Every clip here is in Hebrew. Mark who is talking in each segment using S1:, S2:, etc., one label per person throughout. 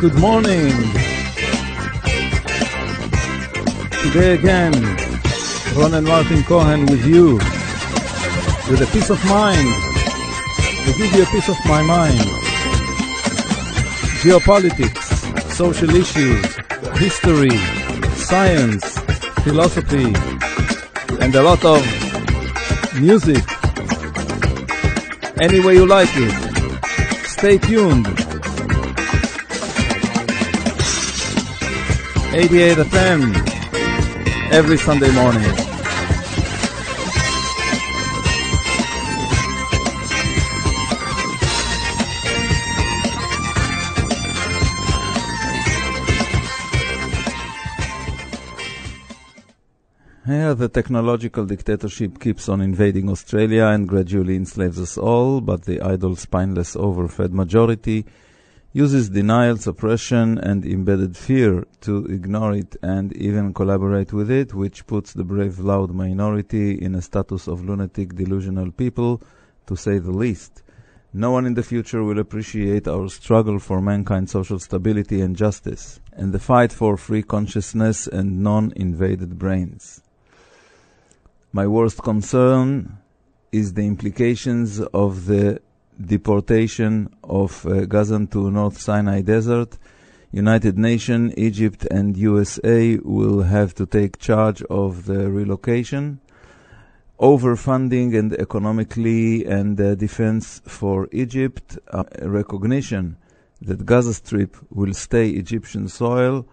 S1: Good morning. Today again, Ron and Martin Cohen with you, with a peace of mind, to give you a piece of my mind. Geopolitics, social issues, history, science, philosophy, and a lot of music. Any way you like it. Stay tuned. 88 FM every Sunday morning. The technological dictatorship keeps on invading Australia and gradually enslaves us all, but the idle, spineless, overfed majority uses denial, suppression, and embedded fear to ignore it and even collaborate with it, which puts the brave, loud minority in a status of lunatic, delusional people, to say the least. No one in the future will appreciate our struggle for mankind's social stability and justice, and the fight for free consciousness and non invaded brains. My worst concern is the implications of the deportation of uh, Gazan to North Sinai Desert. United Nations, Egypt, and USA will have to take charge of the relocation. Overfunding and economically and uh, defense for Egypt, uh, recognition that Gaza Strip will stay Egyptian soil,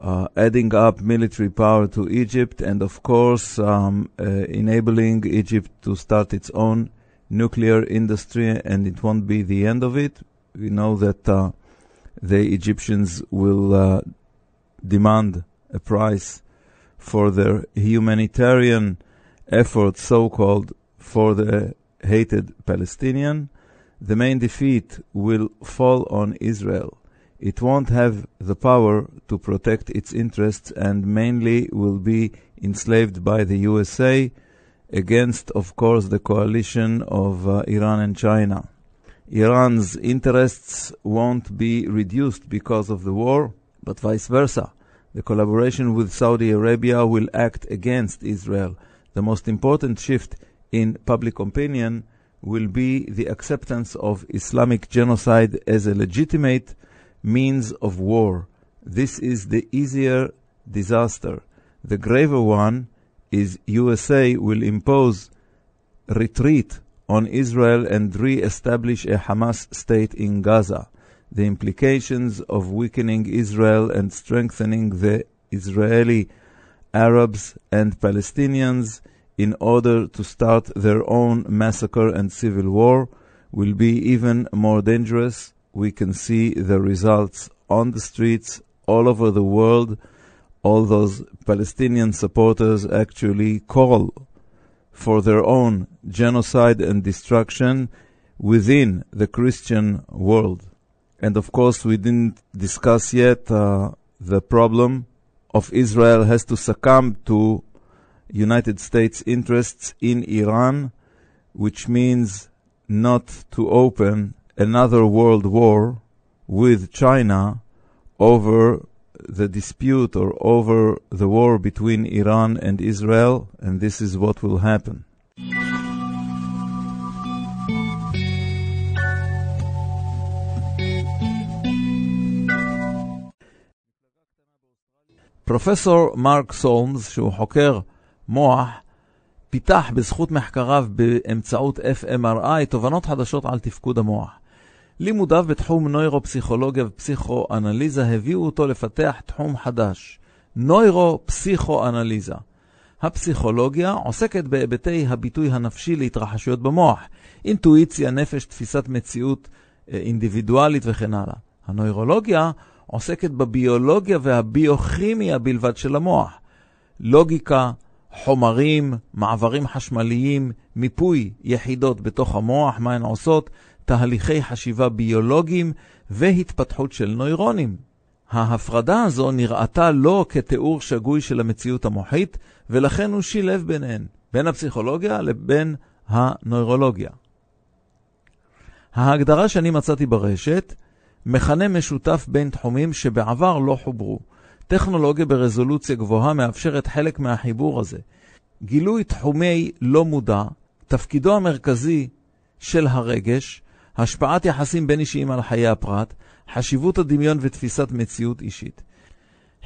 S1: uh, adding up military power to Egypt, and of course, um, uh, enabling Egypt to start its own nuclear industry, and it won't be the end of it. We know that uh, the Egyptians will uh, demand a price for their humanitarian effort, so called, for the hated Palestinian. The main defeat will fall on Israel. It won't have the power to protect its interests and mainly will be enslaved by the USA against, of course, the coalition of uh, Iran and China. Iran's interests won't be reduced because of the war, but vice versa. The collaboration with Saudi Arabia will act against Israel. The most important shift in public opinion will be the acceptance of Islamic genocide as a legitimate means of war. This is the easier disaster. The graver one is USA will impose retreat on Israel and re-establish a Hamas state in Gaza. The implications of weakening Israel and strengthening the Israeli Arabs and Palestinians in order to start their own massacre and civil war will be even more dangerous. We can see the results on the streets all over the world all those Palestinian supporters actually call for their own genocide and destruction within the Christian world. And of course, we didn't discuss yet uh, the problem of Israel has to succumb to United States interests in Iran, which means not to open another world war with China over the dispute or over the war between Iran and Israel, and this is what will happen. פרופסור מרק סולמס, שהוא חוקר מוח, פיתח בזכות מחקריו באמצעות FMRI תובנות חדשות על תפקוד המוח. לימודיו בתחום נוירופסיכולוגיה ופסיכואנליזה הביאו אותו לפתח תחום חדש, נוירופסיכואנליזה. הפסיכולוגיה עוסקת בהיבטי הביטוי הנפשי להתרחשויות במוח, אינטואיציה, נפש, תפיסת מציאות אה, אינדיבידואלית וכן הלאה. הנוירולוגיה עוסקת בביולוגיה והביוכימיה בלבד של המוח. לוגיקה, חומרים, מעברים חשמליים, מיפוי יחידות בתוך המוח, מה הן עושות, תהליכי חשיבה ביולוגיים והתפתחות של נוירונים. ההפרדה הזו נראתה לא כתיאור שגוי של המציאות המוחית, ולכן הוא שילב ביניהן, בין הפסיכולוגיה לבין הנוירולוגיה. ההגדרה שאני מצאתי ברשת, מכנה משותף בין תחומים שבעבר לא חוברו. טכנולוגיה ברזולוציה גבוהה מאפשרת חלק מהחיבור הזה. גילוי תחומי לא מודע, תפקידו המרכזי של הרגש, השפעת יחסים בין אישיים על חיי הפרט, חשיבות הדמיון ותפיסת מציאות אישית.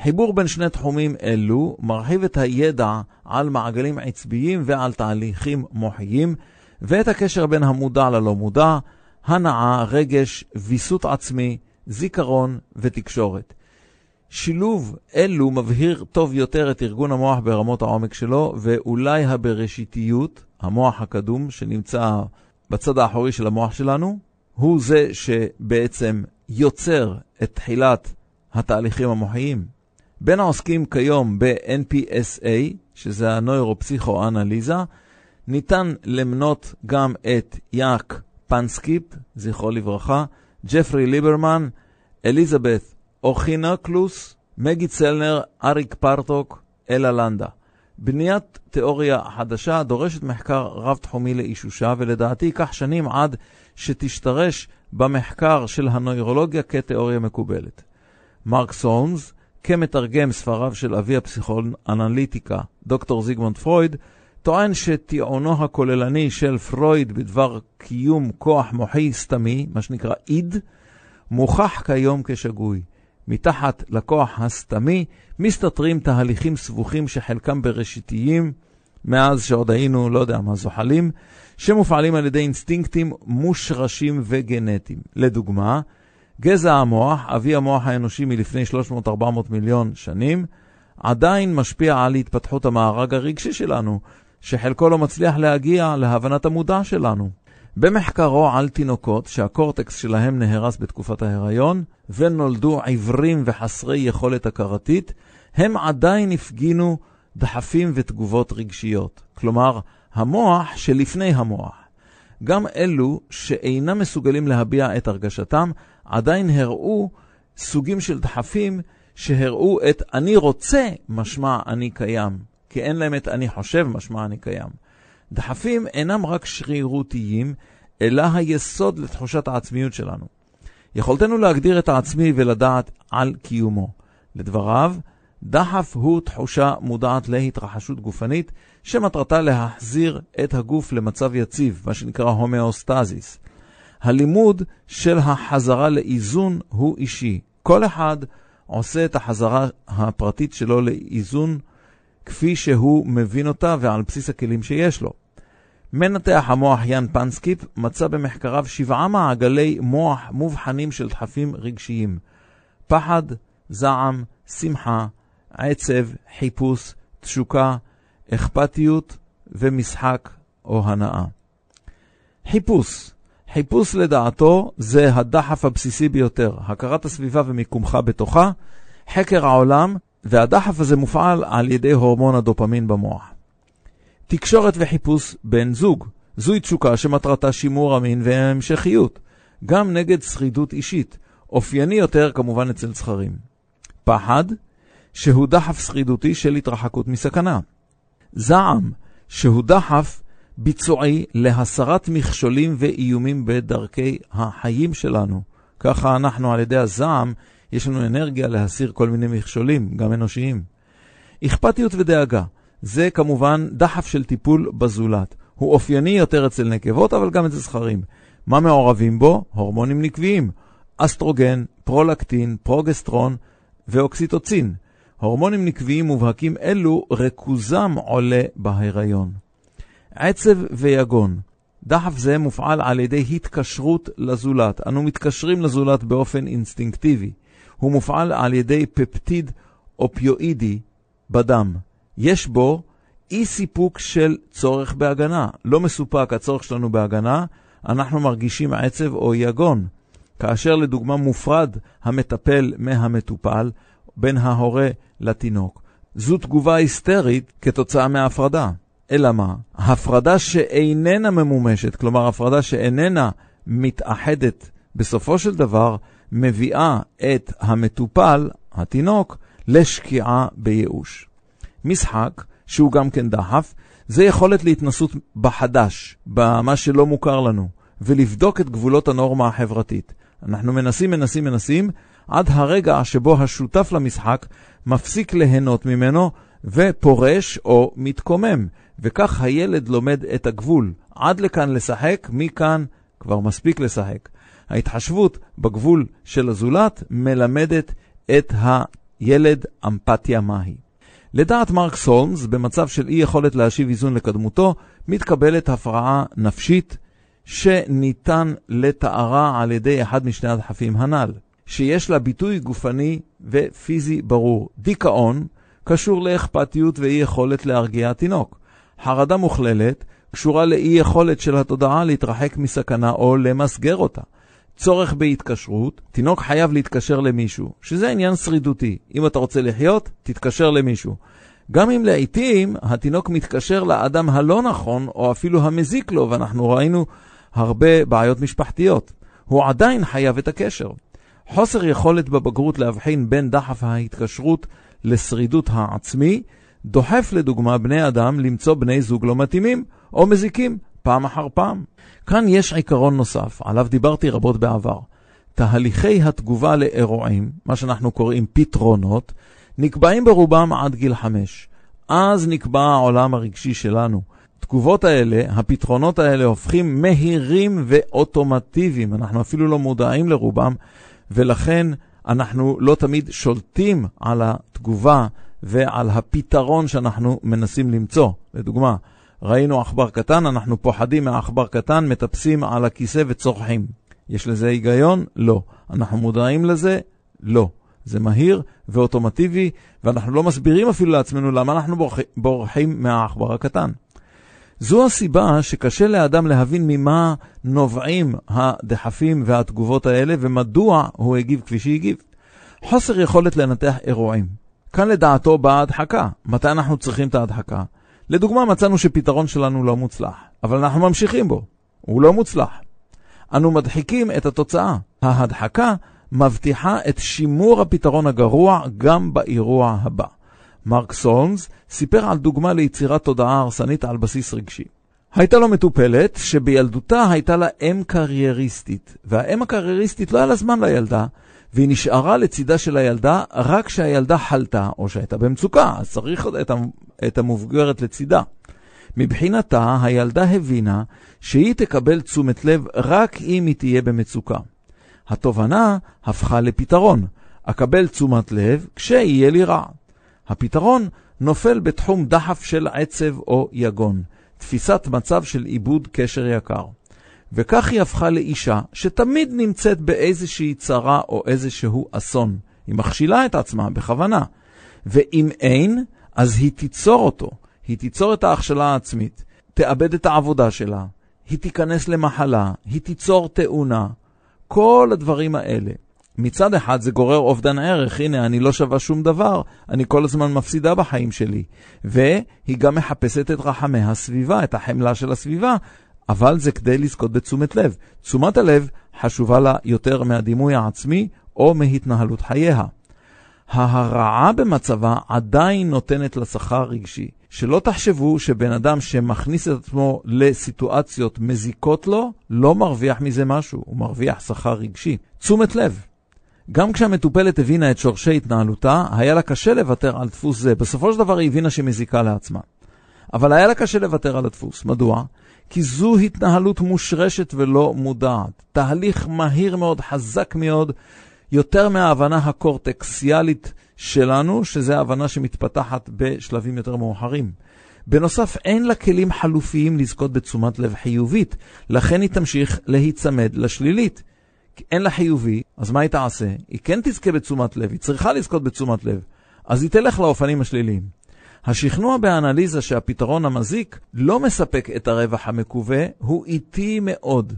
S1: חיבור בין שני תחומים אלו מרחיב את הידע על מעגלים עצביים ועל תהליכים מוחיים, ואת הקשר בין המודע ללא מודע, הנאה, רגש, ויסות עצמי, זיכרון ותקשורת. שילוב אלו מבהיר טוב יותר את ארגון המוח ברמות העומק שלו, ואולי הבראשיתיות, המוח הקדום שנמצא בצד האחורי של המוח שלנו, הוא זה שבעצם יוצר את תחילת התהליכים המוחיים. בין העוסקים כיום ב-NPSA, שזה הנוירופסיכואנליזה, ניתן למנות גם את יאק פנקספ, זכרו לברכה, ג'פרי ליברמן, אליזבת אוכינקלוס, מגי צלנר, אריק פרטוק, אלה לנדה. בניית תיאוריה חדשה דורשת מחקר רב-תחומי לאישושה, ולדעתי ייקח שנים עד שתשתרש במחקר של הנוירולוגיה כתיאוריה מקובלת. מרק סולמס, כמתרגם ספריו של אבי הפסיכואנליטיקה, דוקטור זיגמונד פרויד, טוען שטיעונו הכוללני של פרויד בדבר קיום כוח מוחי סתמי, מה שנקרא איד, מוכח כיום כשגוי. מתחת לכוח הסתמי מסתתרים תהליכים סבוכים שחלקם בראשיתיים, מאז שעוד היינו, לא יודע מה, זוחלים, שמופעלים על ידי אינסטינקטים מושרשים וגנטיים. לדוגמה, גזע המוח, אבי המוח האנושי מלפני 300-400 מיליון שנים, עדיין משפיע על התפתחות המארג הרגשי שלנו, שחלקו לא מצליח להגיע להבנת המודע שלנו. במחקרו על תינוקות שהקורטקס שלהם נהרס בתקופת ההיריון ונולדו עיוורים וחסרי יכולת הכרתית, הם עדיין הפגינו דחפים ותגובות רגשיות. כלומר, המוח שלפני המוח. גם אלו שאינם מסוגלים להביע את הרגשתם, עדיין הראו סוגים של דחפים שהראו את אני רוצה משמע אני קיים, כי אין להם את אני חושב משמע אני קיים. דחפים אינם רק שרירותיים, אלא היסוד לתחושת העצמיות שלנו. יכולתנו להגדיר את העצמי ולדעת על קיומו. לדבריו, דחף הוא תחושה מודעת להתרחשות גופנית, שמטרתה להחזיר את הגוף למצב יציב, מה שנקרא הומאוסטזיס. הלימוד של החזרה לאיזון הוא אישי. כל אחד עושה את החזרה הפרטית שלו לאיזון כפי שהוא מבין אותה ועל בסיס הכלים שיש לו. מנתח המוח יאן פנסקיפ מצא במחקריו שבעה מעגלי מוח מובחנים של דחפים רגשיים. פחד, זעם, שמחה, עצב, חיפוש, תשוקה, אכפתיות ומשחק או הנאה. חיפוש חיפוש לדעתו זה הדחף הבסיסי ביותר, הכרת הסביבה ומיקומך בתוכה, חקר העולם, והדחף הזה מופעל על ידי הורמון הדופמין במוח. תקשורת וחיפוש בן זוג, זוהי תשוקה שמטרתה שימור המין והמשכיות, גם נגד שרידות אישית, אופייני יותר כמובן אצל זכרים. פחד, שהוא דחף שרידותי של התרחקות מסכנה. זעם, שהוא דחף ביצועי להסרת מכשולים ואיומים בדרכי החיים שלנו. ככה אנחנו על ידי הזעם, יש לנו אנרגיה להסיר כל מיני מכשולים, גם אנושיים. אכפתיות ודאגה, זה כמובן דחף של טיפול בזולת. הוא אופייני יותר אצל נקבות, אבל גם אצל זכרים. מה מעורבים בו? הורמונים נקביים. אסטרוגן, פרולקטין, פרוגסטרון ואוקסיטוצין. הורמונים נקביים מובהקים אלו, ריכוזם עולה בהיריון. עצב ויגון. דחף זה מופעל על ידי התקשרות לזולת. אנו מתקשרים לזולת באופן אינסטינקטיבי. הוא מופעל על ידי פפטיד אופיואידי בדם. יש בו אי סיפוק של צורך בהגנה. לא מסופק הצורך שלנו בהגנה, אנחנו מרגישים עצב או יגון. כאשר לדוגמה מופרד המטפל מהמטופל, בין ההורה לתינוק. זו תגובה היסטרית כתוצאה מההפרדה. אלא מה? הפרדה שאיננה ממומשת, כלומר הפרדה שאיננה מתאחדת בסופו של דבר, מביאה את המטופל, התינוק, לשקיעה בייאוש. משחק, שהוא גם כן דחף, זה יכולת להתנסות בחדש, במה שלא מוכר לנו, ולבדוק את גבולות הנורמה החברתית. אנחנו מנסים, מנסים, מנסים, עד הרגע שבו השותף למשחק מפסיק ליהנות ממנו ופורש או מתקומם, וכך הילד לומד את הגבול. עד לכאן לשחק, מכאן כבר מספיק לשחק. ההתחשבות בגבול של הזולת מלמדת את הילד אמפתיה מהי. לדעת מרק סולמס, במצב של אי יכולת להשיב איזון לקדמותו, מתקבלת הפרעה נפשית שניתן לתארה על ידי אחד משני הדחפים הנ"ל, שיש לה ביטוי גופני ופיזי ברור. דיכאון קשור לאכפתיות ואי יכולת להרגיע התינוק. חרדה מוכללת קשורה לאי יכולת של התודעה להתרחק מסכנה או למסגר אותה. צורך בהתקשרות, תינוק חייב להתקשר למישהו, שזה עניין שרידותי. אם אתה רוצה לחיות, תתקשר למישהו. גם אם לעיתים התינוק מתקשר לאדם הלא נכון, או אפילו המזיק לו, ואנחנו ראינו הרבה בעיות משפחתיות. הוא עדיין חייב את הקשר. חוסר יכולת בבגרות להבחין בין דחף ההתקשרות לשרידות העצמי, דוחף לדוגמה בני אדם למצוא בני זוג לא מתאימים או מזיקים פעם אחר פעם. כאן יש עיקרון נוסף, עליו דיברתי רבות בעבר. תהליכי התגובה לאירועים, מה שאנחנו קוראים פתרונות, נקבעים ברובם עד גיל חמש. אז נקבע העולם הרגשי שלנו. התגובות האלה, הפתרונות האלה הופכים מהירים ואוטומטיביים. אנחנו אפילו לא מודעים לרובם, ולכן אנחנו לא תמיד שולטים על התגובה ועל הפתרון שאנחנו מנסים למצוא. לדוגמה, ראינו עכבר קטן, אנחנו פוחדים מהעכבר קטן, מטפסים על הכיסא וצורחים. יש לזה היגיון? לא. אנחנו מודעים לזה? לא. זה מהיר ואוטומטיבי, ואנחנו לא מסבירים אפילו לעצמנו למה אנחנו בורחים מהעכבר הקטן. זו הסיבה שקשה לאדם להבין ממה נובעים הדחפים והתגובות האלה ומדוע הוא הגיב כפי שהגיב. חוסר יכולת לנתח אירועים. כאן לדעתו באה הדחקה. מתי אנחנו צריכים את ההדחקה? לדוגמה, מצאנו שפתרון שלנו לא מוצלח, אבל אנחנו ממשיכים בו. הוא לא מוצלח. אנו מדחיקים את התוצאה. ההדחקה מבטיחה את שימור הפתרון הגרוע גם באירוע הבא. מרק סולמס סיפר על דוגמה ליצירת תודעה הרסנית על בסיס רגשי. הייתה לו מטופלת שבילדותה הייתה לה אם קרייריסטית, והאם הקרייריסטית לא היה לה זמן לילדה, והיא נשארה לצידה של הילדה רק כשהילדה חלתה או שהייתה במצוקה, אז צריך את, את המבוגרת לצידה. מבחינתה, הילדה הבינה שהיא תקבל תשומת לב רק אם היא תהיה במצוקה. התובנה הפכה לפתרון, אקבל תשומת לב כשיהיה לי רע. הפתרון נופל בתחום דחף של עצב או יגון, תפיסת מצב של איבוד קשר יקר. וכך היא הפכה לאישה שתמיד נמצאת באיזושהי צרה או איזשהו אסון. היא מכשילה את עצמה בכוונה. ואם אין, אז היא תיצור אותו. היא תיצור את ההכשלה העצמית, תאבד את העבודה שלה, היא תיכנס למחלה, היא תיצור תאונה. כל הדברים האלה. מצד אחד זה גורר אובדן ערך, הנה, אני לא שווה שום דבר, אני כל הזמן מפסידה בחיים שלי. והיא גם מחפשת את רחמי הסביבה, את החמלה של הסביבה, אבל זה כדי לזכות בתשומת לב. תשומת הלב חשובה לה יותר מהדימוי העצמי או מהתנהלות חייה. ההרעה במצבה עדיין נותנת לה שכר רגשי. שלא תחשבו שבן אדם שמכניס את עצמו לסיטואציות מזיקות לו, לא מרוויח מזה משהו, הוא מרוויח שכר רגשי. תשומת לב. גם כשהמטופלת הבינה את שורשי התנהלותה, היה לה קשה לוותר על דפוס זה. בסופו של דבר היא הבינה שהיא מזיקה לעצמה. אבל היה לה קשה לוותר על הדפוס. מדוע? כי זו התנהלות מושרשת ולא מודעת. תהליך מהיר מאוד, חזק מאוד, יותר מההבנה הקורטקסיאלית שלנו, שזה ההבנה שמתפתחת בשלבים יותר מאוחרים. בנוסף, אין לה כלים חלופיים לזכות בתשומת לב חיובית, לכן היא תמשיך להיצמד לשלילית. אין לה חיובי, אז מה היא תעשה? היא כן תזכה בתשומת לב, היא צריכה לזכות בתשומת לב, אז היא תלך לאופנים השליליים. השכנוע באנליזה שהפתרון המזיק לא מספק את הרווח המקווה, הוא איטי מאוד.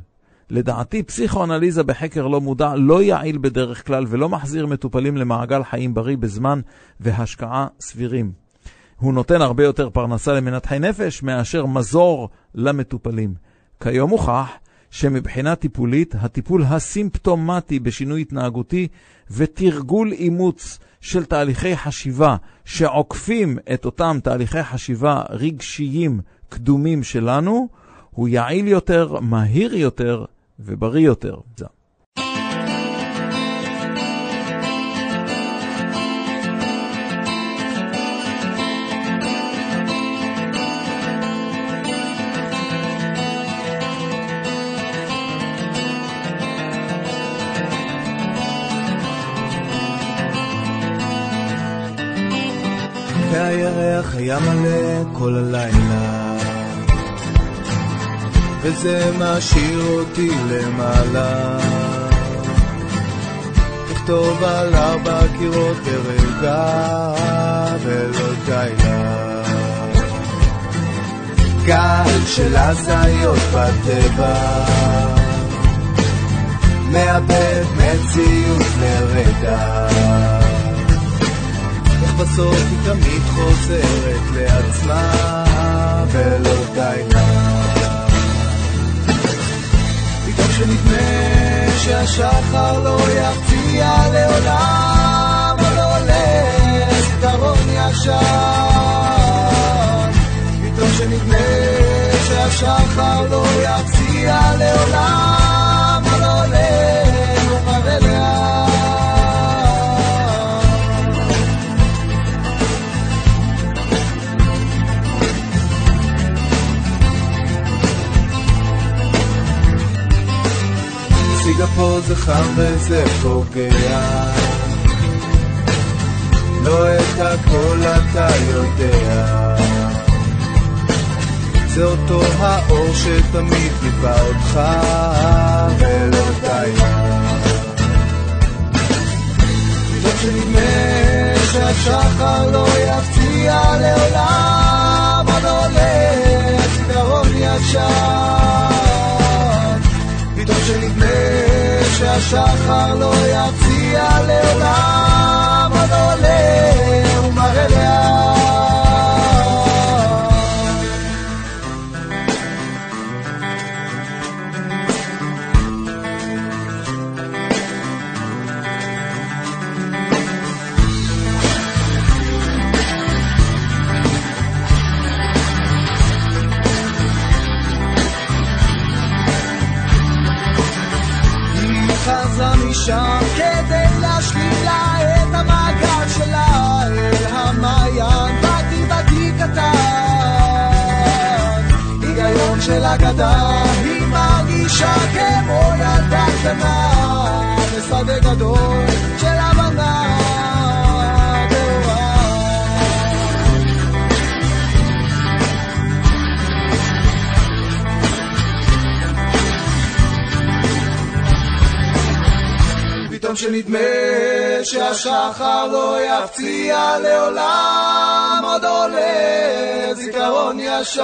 S1: לדעתי, פסיכואנליזה בחקר לא מודע לא יעיל בדרך כלל ולא מחזיר מטופלים למעגל חיים בריא בזמן והשקעה סבירים. הוא נותן הרבה יותר פרנסה למנתחי נפש מאשר מזור למטופלים. כיום הוכח שמבחינה טיפולית, הטיפול הסימפטומטי בשינוי התנהגותי ותרגול אימוץ של תהליכי חשיבה שעוקפים את אותם תהליכי חשיבה רגשיים הקדומים שלנו, הוא יעיל יותר, מהיר יותר ובריא יותר.
S2: והירח היה מלא כל הלילה. וזה משאיר אותי למעלה. לכתוב על ארבע קירות ברגע ולא די לה. גל של הזיות בטבע. מאבד מציאות לרגע בסוף היא תמיד חוזרת לעצמה ולא די לה. פתאום שנדמה שהשחר לא יפציע לעולם, לא עולה זיכרון ישן. פתאום שנדמה שהשחר לא יפציע לעולם, פה חם וזה פוגע. לא את הכל אתה יודע. זה אותו האור שתמיד ליווה אותך ולא די טוב שנדמה שהשחר לא יפציע לעולם עוד עולה זיכרון ישן פתאום שנדמה שהשחר לא יפציע לעולם עוד עולה ומראה לאט אגדה היא מרגישה כמו ילדה קטנה בשדה גדול שנדמה שהשחר לא יפציע לעולם עוד עולה זיכרון ישן.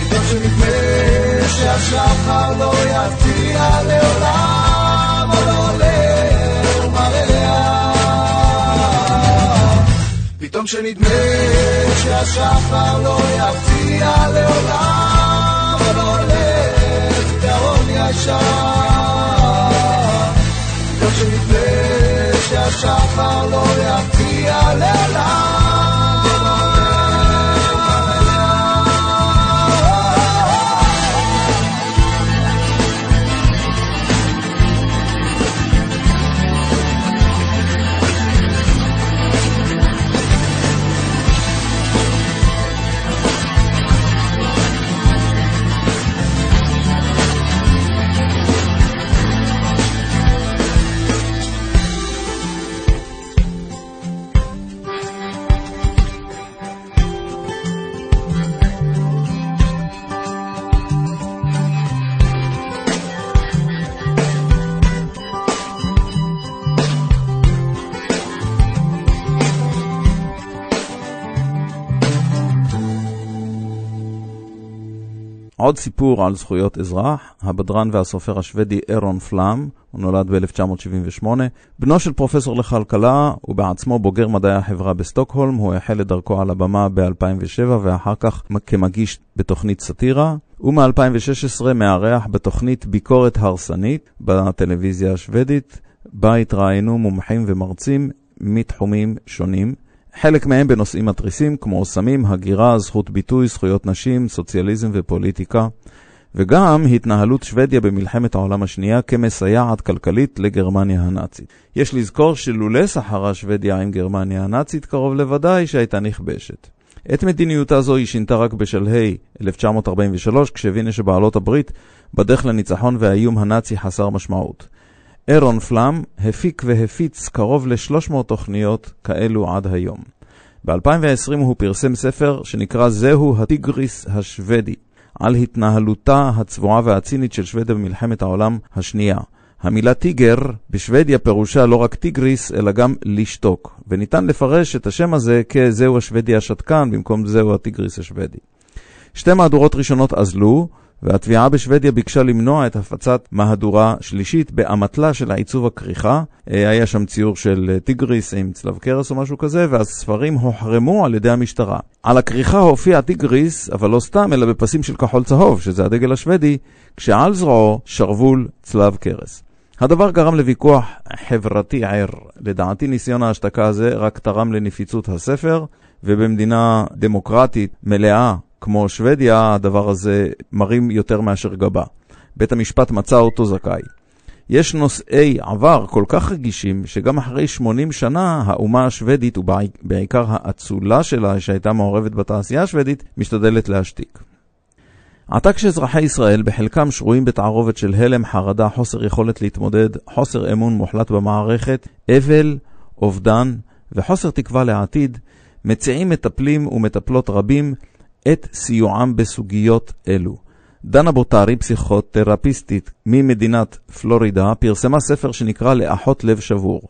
S2: פתאום שנדמה שהשחר לא יפציע לעולם עוד עולה ומראה פתאום שנדמה שהשחר לא יפציע לעולם עוד עולה זיכרון ישן פתאום שנדמה שהשחר לא יפציע לעולם
S1: עוד סיפור על זכויות אזרח, הבדרן והסופר השוודי אירון פלאם, הוא נולד ב-1978, בנו של פרופסור לכלכלה, ובעצמו בוגר מדעי החברה בסטוקהולם, הוא החל את דרכו על הבמה ב-2007 ואחר כך כמגיש בתוכנית סאטירה, ומ-2016 מארח בתוכנית ביקורת הרסנית בטלוויזיה השוודית, בה התראיינו מומחים ומרצים מתחומים שונים. חלק מהם בנושאים מתריסים כמו סמים, הגירה, זכות ביטוי, זכויות נשים, סוציאליזם ופוליטיקה, וגם התנהלות שוודיה במלחמת העולם השנייה כמסייעת כלכלית לגרמניה הנאצית. יש לזכור שלולא סחרה שוודיה עם גרמניה הנאצית, קרוב לוודאי שהייתה נכבשת. את מדיניותה זו היא שינתה רק בשלהי 1943, כשהבינה שבעלות הברית בדרך לניצחון והאיום הנאצי חסר משמעות. אירון פלאם הפיק והפיץ קרוב ל-300 תוכניות כאלו עד היום. ב-2020 הוא פרסם ספר שנקרא זהו הטיגריס השוודי, על התנהלותה הצבועה והצינית של שוודיה במלחמת העולם השנייה. המילה tiger בשוודיה פירושה לא רק טיגריס, אלא גם לשתוק, וניתן לפרש את השם הזה כזהו השוודי השתקן במקום זהו הטיגריס השוודי. שתי מהדורות ראשונות אזלו, והתביעה בשוודיה ביקשה למנוע את הפצת מהדורה שלישית באמתלה של העיצוב הכריכה. אה, היה שם ציור של אה, טיגריס עם צלב קרס או משהו כזה, והספרים הוחרמו על ידי המשטרה. על הכריכה הופיע טיגריס, אבל לא סתם, אלא בפסים של כחול צהוב, שזה הדגל השוודי, כשעל זרועו שרוול צלב קרס. הדבר גרם לוויכוח חברתי ער. לדעתי ניסיון ההשתקה הזה רק תרם לנפיצות הספר, ובמדינה דמוקרטית מלאה כמו שוודיה, הדבר הזה מרים יותר מאשר גבה. בית המשפט מצא אותו זכאי. יש נושאי עבר כל כך רגישים, שגם אחרי 80 שנה האומה השוודית, ובעיקר האצולה שלה, שהייתה מעורבת בתעשייה השוודית, משתדלת להשתיק. עתה כשאזרחי ישראל בחלקם שרויים בתערובת של הלם, חרדה, חוסר יכולת להתמודד, חוסר אמון מוחלט במערכת, אבל, אובדן וחוסר תקווה לעתיד, מציעים מטפלים ומטפלות רבים את סיועם בסוגיות אלו. דנה בוטרי, פסיכותרפיסטית ממדינת פלורידה, פרסמה ספר שנקרא לאחות לב שבור.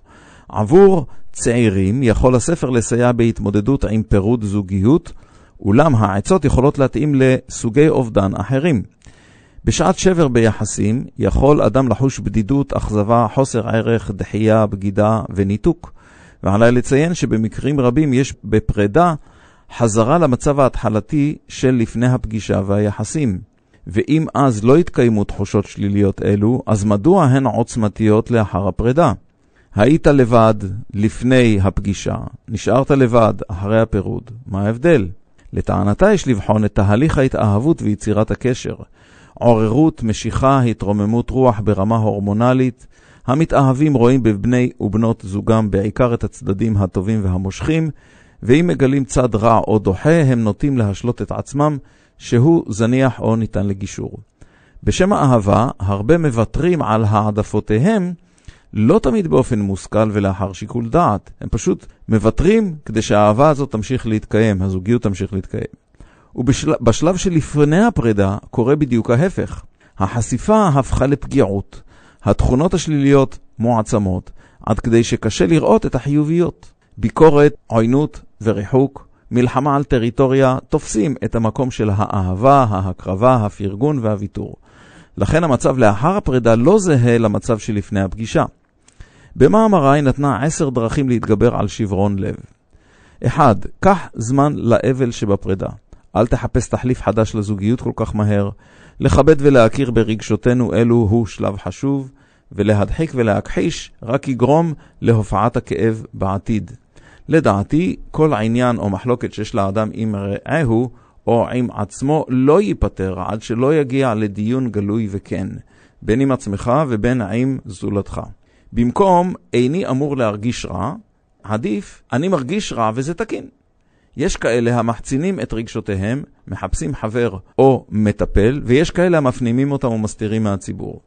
S1: עבור צעירים יכול הספר לסייע בהתמודדות עם פירוד זוגיות, אולם העצות יכולות להתאים לסוגי אובדן אחרים. בשעת שבר ביחסים יכול אדם לחוש בדידות, אכזבה, חוסר ערך, דחייה, בגידה וניתוק. ועליי לציין שבמקרים רבים יש בפרידה חזרה למצב ההתחלתי של לפני הפגישה והיחסים. ואם אז לא התקיימו תחושות שליליות אלו, אז מדוע הן עוצמתיות לאחר הפרידה? היית לבד לפני הפגישה, נשארת לבד אחרי הפירוד, מה ההבדל? לטענתה יש לבחון את תהליך ההתאהבות ויצירת הקשר. עוררות, משיכה, התרוממות רוח ברמה הורמונלית. המתאהבים רואים בבני ובנות זוגם בעיקר את הצדדים הטובים והמושכים, ואם מגלים צד רע או דוחה, הם נוטים להשלות את עצמם שהוא זניח או ניתן לגישור. בשם האהבה, הרבה מוותרים על העדפותיהם, לא תמיד באופן מושכל ולאחר שיקול דעת. הם פשוט מוותרים כדי שהאהבה הזאת תמשיך להתקיים, הזוגיות תמשיך להתקיים. ובשלב שלפני הפרידה קורה בדיוק ההפך. החשיפה הפכה לפגיעות. התכונות השליליות מועצמות, עד כדי שקשה לראות את החיוביות. ביקורת, עוינות וריחוק, מלחמה על טריטוריה, תופסים את המקום של האהבה, ההקרבה, הפרגון והוויתור. לכן המצב לאחר הפרידה לא זהה למצב שלפני הפגישה. במאמרה היא נתנה עשר דרכים להתגבר על שברון לב. 1. קח זמן לאבל שבפרידה. אל תחפש תחליף חדש לזוגיות כל כך מהר. לכבד ולהכיר ברגשותינו אלו הוא שלב חשוב, ולהדחיק ולהכחיש רק יגרום להופעת הכאב בעתיד. לדעתי, כל עניין או מחלוקת שיש לאדם עם רעהו או עם עצמו לא ייפתר עד שלא יגיע לדיון גלוי וכן, בין עם עצמך ובין עם זולתך. במקום איני אמור להרגיש רע, עדיף אני מרגיש רע וזה תקין. יש כאלה המחצינים את רגשותיהם, מחפשים חבר או מטפל, ויש כאלה המפנימים אותם ומסתירים מהציבור.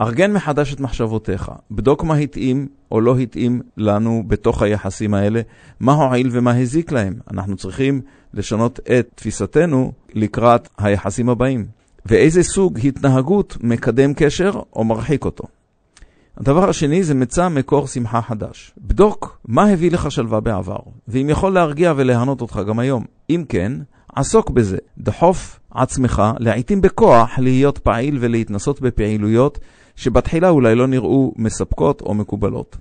S1: ארגן מחדש את מחשבותיך, בדוק מה התאים או לא התאים לנו בתוך היחסים האלה, מה הועיל ומה הזיק להם. אנחנו צריכים לשנות את תפיסתנו לקראת היחסים הבאים. ואיזה סוג התנהגות מקדם קשר או מרחיק אותו. הדבר השני זה מצא מקור שמחה חדש. בדוק מה הביא לך שלווה בעבר, ואם יכול להרגיע ולהנות אותך גם היום. אם כן, עסוק בזה. דחוף עצמך, לעתים בכוח, להיות פעיל ולהתנסות בפעילויות שבתחילה אולי לא נראו מספקות או מקובלות.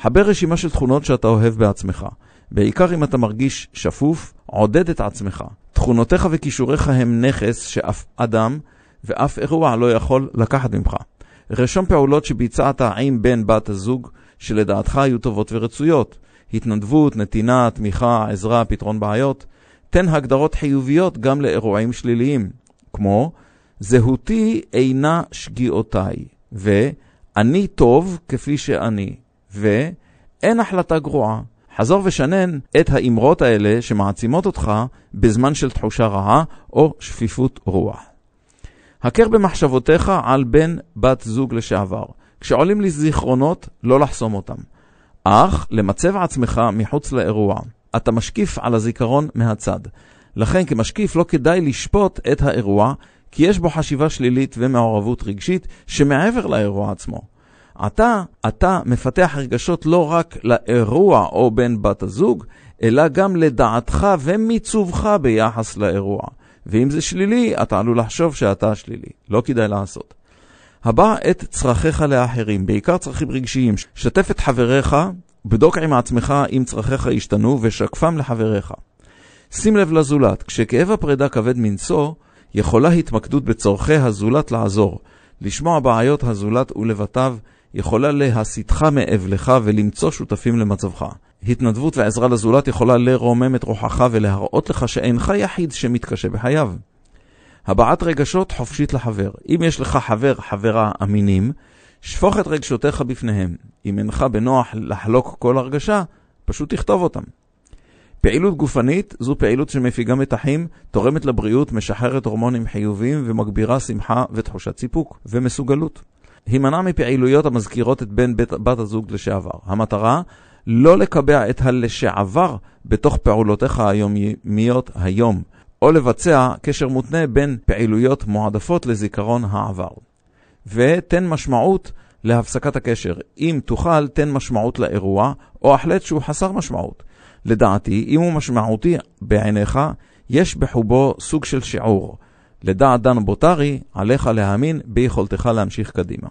S1: חבר רשימה של תכונות שאתה אוהב בעצמך. בעיקר אם אתה מרגיש שפוף, עודד את עצמך. תכונותיך וכישוריך הם נכס שאף אדם ואף אירוע לא יכול לקחת ממך. רשום פעולות שביצעת עם בן בת הזוג שלדעתך היו טובות ורצויות. התנדבות, נתינה, תמיכה, עזרה, פתרון בעיות. תן הגדרות חיוביות גם לאירועים שליליים, כמו זהותי אינה שגיאותיי, ואני טוב כפי שאני, ואין החלטה גרועה. חזור ושנן את האמרות האלה שמעצימות אותך בזמן של תחושה רעה או שפיפות רוח. הכר במחשבותיך על בן בת זוג לשעבר. כשעולים לי זיכרונות, לא לחסום אותם. אך למצב עצמך מחוץ לאירוע. אתה משקיף על הזיכרון מהצד. לכן כמשקיף לא כדאי לשפוט את האירוע, כי יש בו חשיבה שלילית ומעורבות רגשית שמעבר לאירוע עצמו. אתה, אתה מפתח רגשות לא רק לאירוע או בן בת הזוג, אלא גם לדעתך ומיצובך ביחס לאירוע. ואם זה שלילי, אתה עלול לחשוב שאתה שלילי. לא כדאי לעשות. הבא את צרכיך לאחרים, בעיקר צרכים רגשיים. שתף את חבריך, בדוק עם עצמך אם צרכיך השתנו ושקפם לחבריך. שים לב לזולת, כשכאב הפרידה כבד מנשוא, יכולה התמקדות בצורכי הזולת לעזור. לשמוע בעיות הזולת ולבטיו יכולה להסיתך מאבלך ולמצוא שותפים למצבך. התנדבות ועזרה לזולת יכולה לרומם את רוחך ולהראות לך שאינך יחיד שמתקשה בחייו. הבעת רגשות חופשית לחבר. אם יש לך חבר, חברה אמינים, שפוך את רגשותיך בפניהם. אם אינך בנוח לחלוק כל הרגשה, פשוט תכתוב אותם. פעילות גופנית זו פעילות שמפיגה מתחים, תורמת לבריאות, משחררת הורמונים חיוביים ומגבירה שמחה ותחושת סיפוק ומסוגלות. הימנע מפעילויות המזכירות את בן בת, בת הזוג לשעבר. המטרה, לא לקבע את הלשעבר בתוך פעולותיך היומיות היום, או לבצע קשר מותנה בין פעילויות מועדפות לזיכרון העבר. ותן משמעות להפסקת הקשר. אם תוכל, תן משמעות לאירוע, או החלט שהוא חסר משמעות. לדעתי, אם הוא משמעותי בעיניך, יש בחובו סוג של שיעור. לדעת דן בוטרי, עליך להאמין ביכולתך להמשיך קדימה.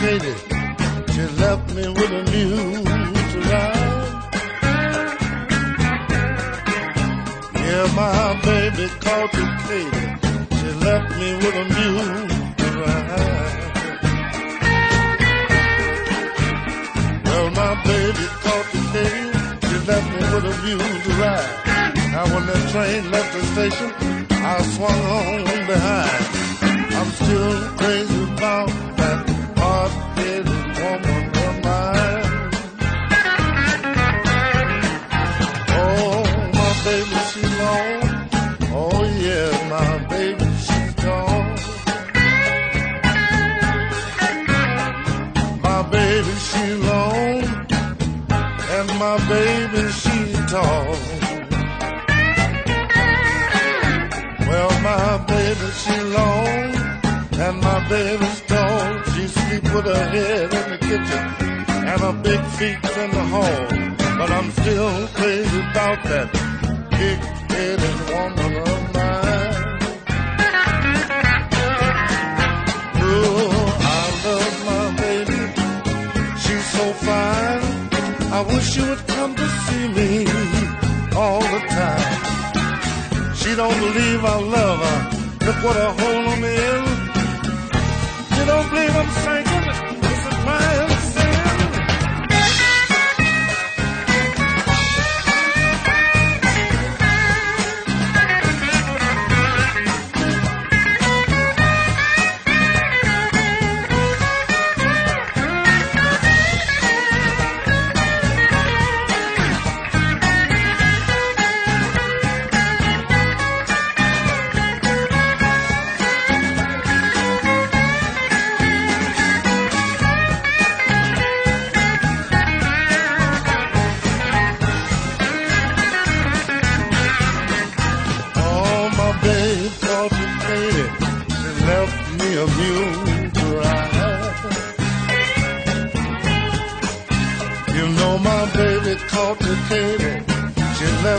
S3: Complicated. She left me with a to ride. Yeah, my baby complicated. She left me with a to ride. Well, my baby complicated. She left me with a to ride. Now when the train left the station, I swung on behind. I'm still crazy she long, and my baby's tall. She sleep with her head in the kitchen, and her big feet in the hall. But I'm still crazy about that big-headed woman of mine. Oh, I love my baby, she's so fine. I wish you would come to see me all the time. She don't believe I love her. Look what a hole I'm in. You don't believe I'm sinking. It's a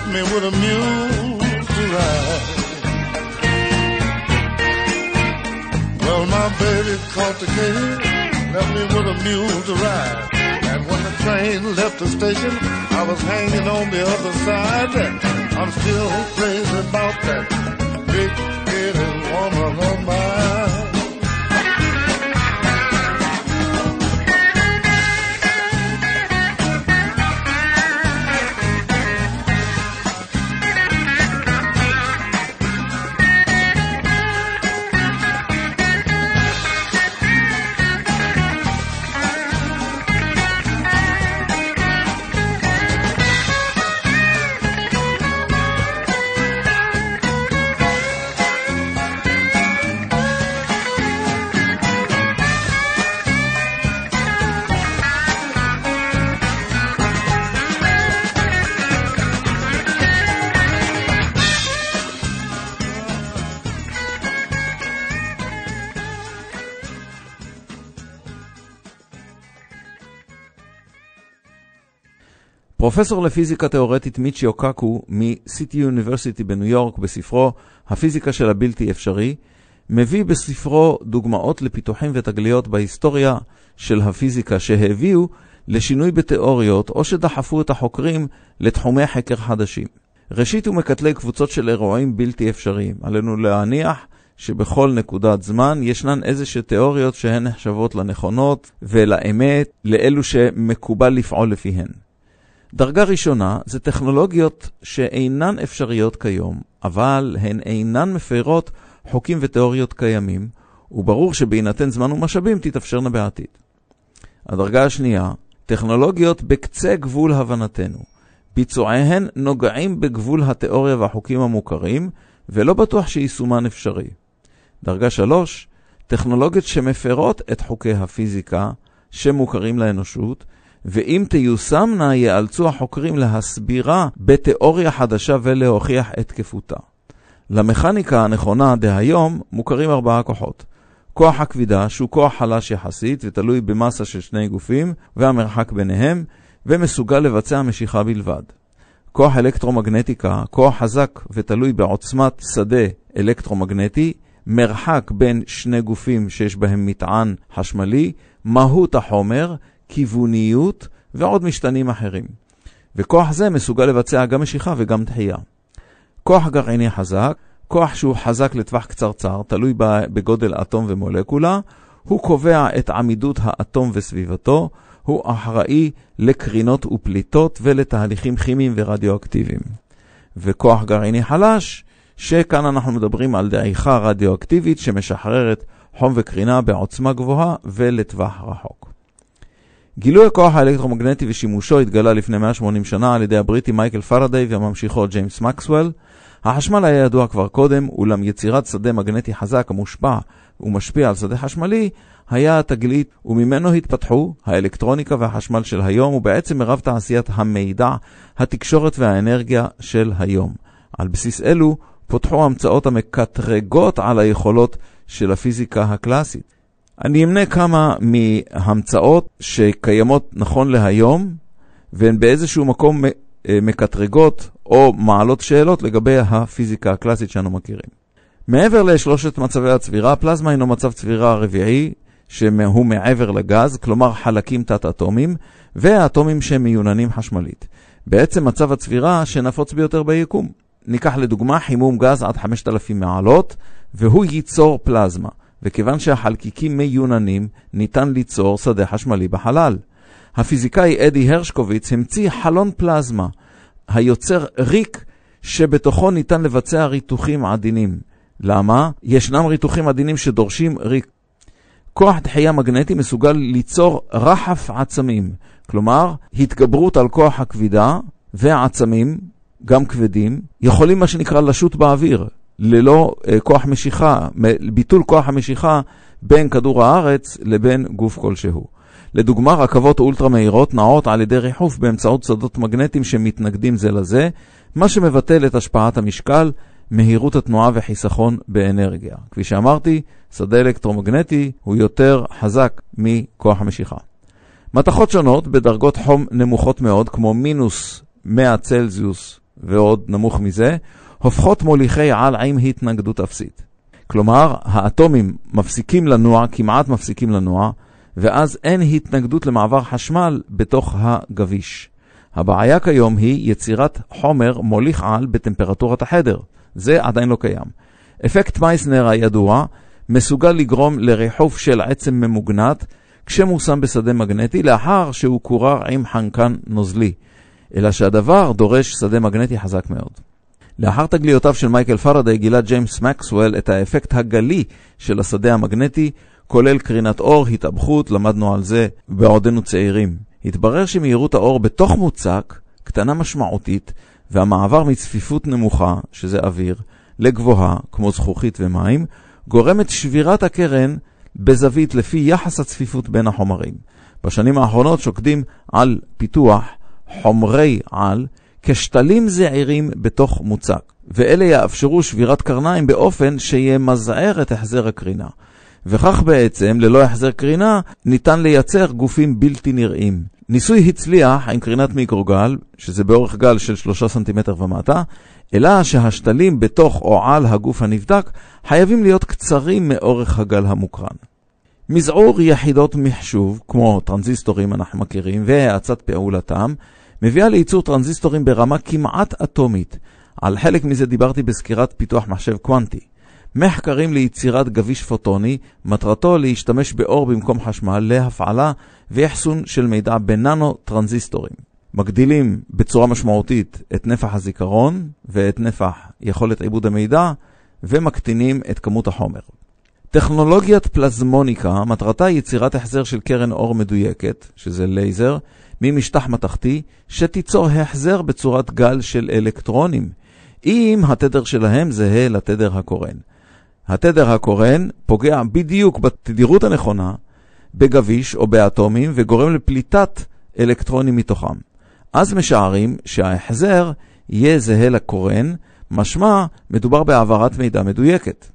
S3: crime. me with a mule to ride. Well, my
S2: baby caught the cane, left me with a mule to ride. And when the train left the station, I was hanging on the other side. I'm still crazy about that big-headed woman
S1: פרופסור לפיזיקה תאורטית מיצ'יו קקו מ-City University בניו יורק בספרו הפיזיקה של הבלתי אפשרי, מביא בספרו דוגמאות לפיתוחים ותגליות בהיסטוריה של הפיזיקה שהביאו לשינוי בתיאוריות או שדחפו את החוקרים לתחומי חקר חדשים. ראשית הוא מקטלג קבוצות של אירועים בלתי אפשריים. עלינו להניח שבכל נקודת זמן ישנן איזשהו תיאוריות שהן נחשבות לנכונות ולאמת, לאלו שמקובל לפעול לפיהן. דרגה ראשונה זה טכנולוגיות שאינן אפשריות כיום, אבל הן אינן מפרות חוקים ותיאוריות קיימים, וברור שבהינתן זמן ומשאבים תתאפשרנה בעתיד. הדרגה השנייה, טכנולוגיות בקצה גבול הבנתנו. ביצועיהן נוגעים בגבול התיאוריה והחוקים המוכרים, ולא בטוח שיישומן אפשרי. דרגה שלוש, טכנולוגיות שמפרות את חוקי הפיזיקה שמוכרים לאנושות, ואם תיושמנה יאלצו החוקרים להסבירה בתיאוריה חדשה ולהוכיח את תקפותה. למכניקה הנכונה דהיום מוכרים ארבעה כוחות. כוח הכבידה, שהוא כוח חלש יחסית ותלוי במסה של שני גופים והמרחק ביניהם, ומסוגל לבצע משיכה בלבד. כוח אלקטרומגנטיקה, כוח חזק ותלוי בעוצמת שדה אלקטרומגנטי, מרחק בין שני גופים שיש בהם מטען חשמלי, מהות החומר, כיווניות ועוד משתנים אחרים. וכוח זה מסוגל לבצע גם משיכה וגם דחייה. כוח גרעיני חזק, כוח שהוא חזק לטווח קצרצר, תלוי בגודל אטום ומולקולה, הוא קובע את עמידות האטום וסביבתו, הוא אחראי לקרינות ופליטות ולתהליכים כימיים ורדיואקטיביים. וכוח גרעיני חלש, שכאן אנחנו מדברים על דעיכה רדיואקטיבית שמשחררת חום וקרינה בעוצמה גבוהה ולטווח רחוק. גילוי הכוח האלקטרומגנטי ושימושו התגלה לפני 180 שנה על ידי הבריטי מייקל פרדיי וממשיכו ג'יימס מקסוול. החשמל היה ידוע כבר קודם, אולם יצירת שדה מגנטי חזק המושפע ומשפיע על שדה חשמלי היה התגלית, וממנו התפתחו האלקטרוניקה והחשמל של היום, ובעצם מרב תעשיית המידע, התקשורת והאנרגיה של היום. על בסיס אלו פותחו המצאות המקטרגות על היכולות של הפיזיקה הקלאסית. אני אמנה כמה מהמצאות שקיימות נכון להיום, והן באיזשהו מקום אה, מקטרגות או מעלות שאלות לגבי הפיזיקה הקלאסית שאנו מכירים. מעבר לשלושת מצבי הצבירה, פלזמה הינו מצב צבירה רביעי, שהוא מעבר לגז, כלומר חלקים תת-אטומיים, והאטומים שהם מיוננים חשמלית. בעצם מצב הצבירה שנפוץ ביותר ביקום. ניקח לדוגמה חימום גז עד 5,000 מעלות, והוא ייצור פלזמה. וכיוון שהחלקיקים מיוננים, ניתן ליצור שדה חשמלי בחלל. הפיזיקאי אדי הרשקוביץ המציא חלון פלזמה, היוצר ריק שבתוכו ניתן לבצע ריתוחים עדינים. למה? ישנם ריתוחים עדינים שדורשים ריק. כוח דחייה מגנטי מסוגל ליצור רחף עצמים, כלומר, התגברות על כוח הכבידה והעצמים, גם כבדים, יכולים מה שנקרא לשוט באוויר, ללא uh, כוח משיכה, ביטול כוח המשיכה בין כדור הארץ לבין גוף כלשהו. לדוגמה, רכבות אולטרה מהירות נעות על ידי ריחוף באמצעות שדות מגנטיים שמתנגדים זה לזה, מה שמבטל את השפעת המשקל, מהירות התנועה וחיסכון באנרגיה. כפי שאמרתי, שדה אלקטרומגנטי הוא יותר חזק מכוח המשיכה. מתכות שונות בדרגות חום נמוכות מאוד, כמו מינוס 100 צלזיוס ועוד נמוך מזה, הופכות מוליכי על עם התנגדות אפסית. כלומר, האטומים מפסיקים לנוע, כמעט מפסיקים לנוע, ואז אין התנגדות למעבר חשמל בתוך הגביש. הבעיה כיום היא יצירת חומר מוליך על בטמפרטורת החדר. זה עדיין לא קיים. אפקט מייסנר הידוע מסוגל לגרום לריחוף של עצם ממוגנט כשמושם בשדה מגנטי לאחר שהוא קורר עם חנקן נוזלי, אלא שהדבר דורש שדה מגנטי חזק מאוד. לאחר תגליותיו של מייקל פרדי גילה ג'יימס מקסוול את האפקט הגלי של השדה המגנטי, כולל קרינת אור, התאבכות, למדנו על זה בעודנו צעירים. התברר שמהירות האור בתוך מוצק קטנה משמעותית, והמעבר מצפיפות נמוכה, שזה אוויר, לגבוהה, כמו זכוכית ומים, גורמת שבירת הקרן בזווית לפי יחס הצפיפות בין החומרים. בשנים האחרונות שוקדים על פיתוח חומרי על כשתלים זעירים בתוך מוצק, ואלה יאפשרו שבירת קרניים באופן שימזער את החזר הקרינה. וכך בעצם, ללא החזר קרינה, ניתן לייצר גופים בלתי נראים. ניסוי הצליח עם קרינת מיקרוגל, שזה באורך גל של 3 סנטימטר ומטה, אלא שהשתלים בתוך או על הגוף הנבדק חייבים להיות קצרים מאורך הגל המוקרן. מזעור יחידות מחשוב, כמו טרנזיסטורים אנחנו מכירים, והאצת פעולתם, מביאה לייצור טרנזיסטורים ברמה כמעט אטומית. על חלק מזה דיברתי בסקירת פיתוח מחשב קוונטי. מחקרים ליצירת גביש פוטוני, מטרתו להשתמש באור במקום חשמל להפעלה ואחסון של מידע בננו טרנזיסטורים. מגדילים בצורה משמעותית את נפח הזיכרון ואת נפח יכולת עיבוד המידע ומקטינים את כמות החומר. טכנולוגיית פלזמוניקה, מטרתה יצירת החזר של קרן אור מדויקת, שזה לייזר, ממשטח מתכתי, שתיצור החזר בצורת גל של אלקטרונים, אם התדר שלהם זהה לתדר הקורן. התדר הקורן פוגע בדיוק בתדירות הנכונה בגביש או באטומים וגורם לפליטת אלקטרונים מתוכם. אז משערים שההחזר יהיה זהה לקורן, משמע מדובר בהעברת מידע מדויקת.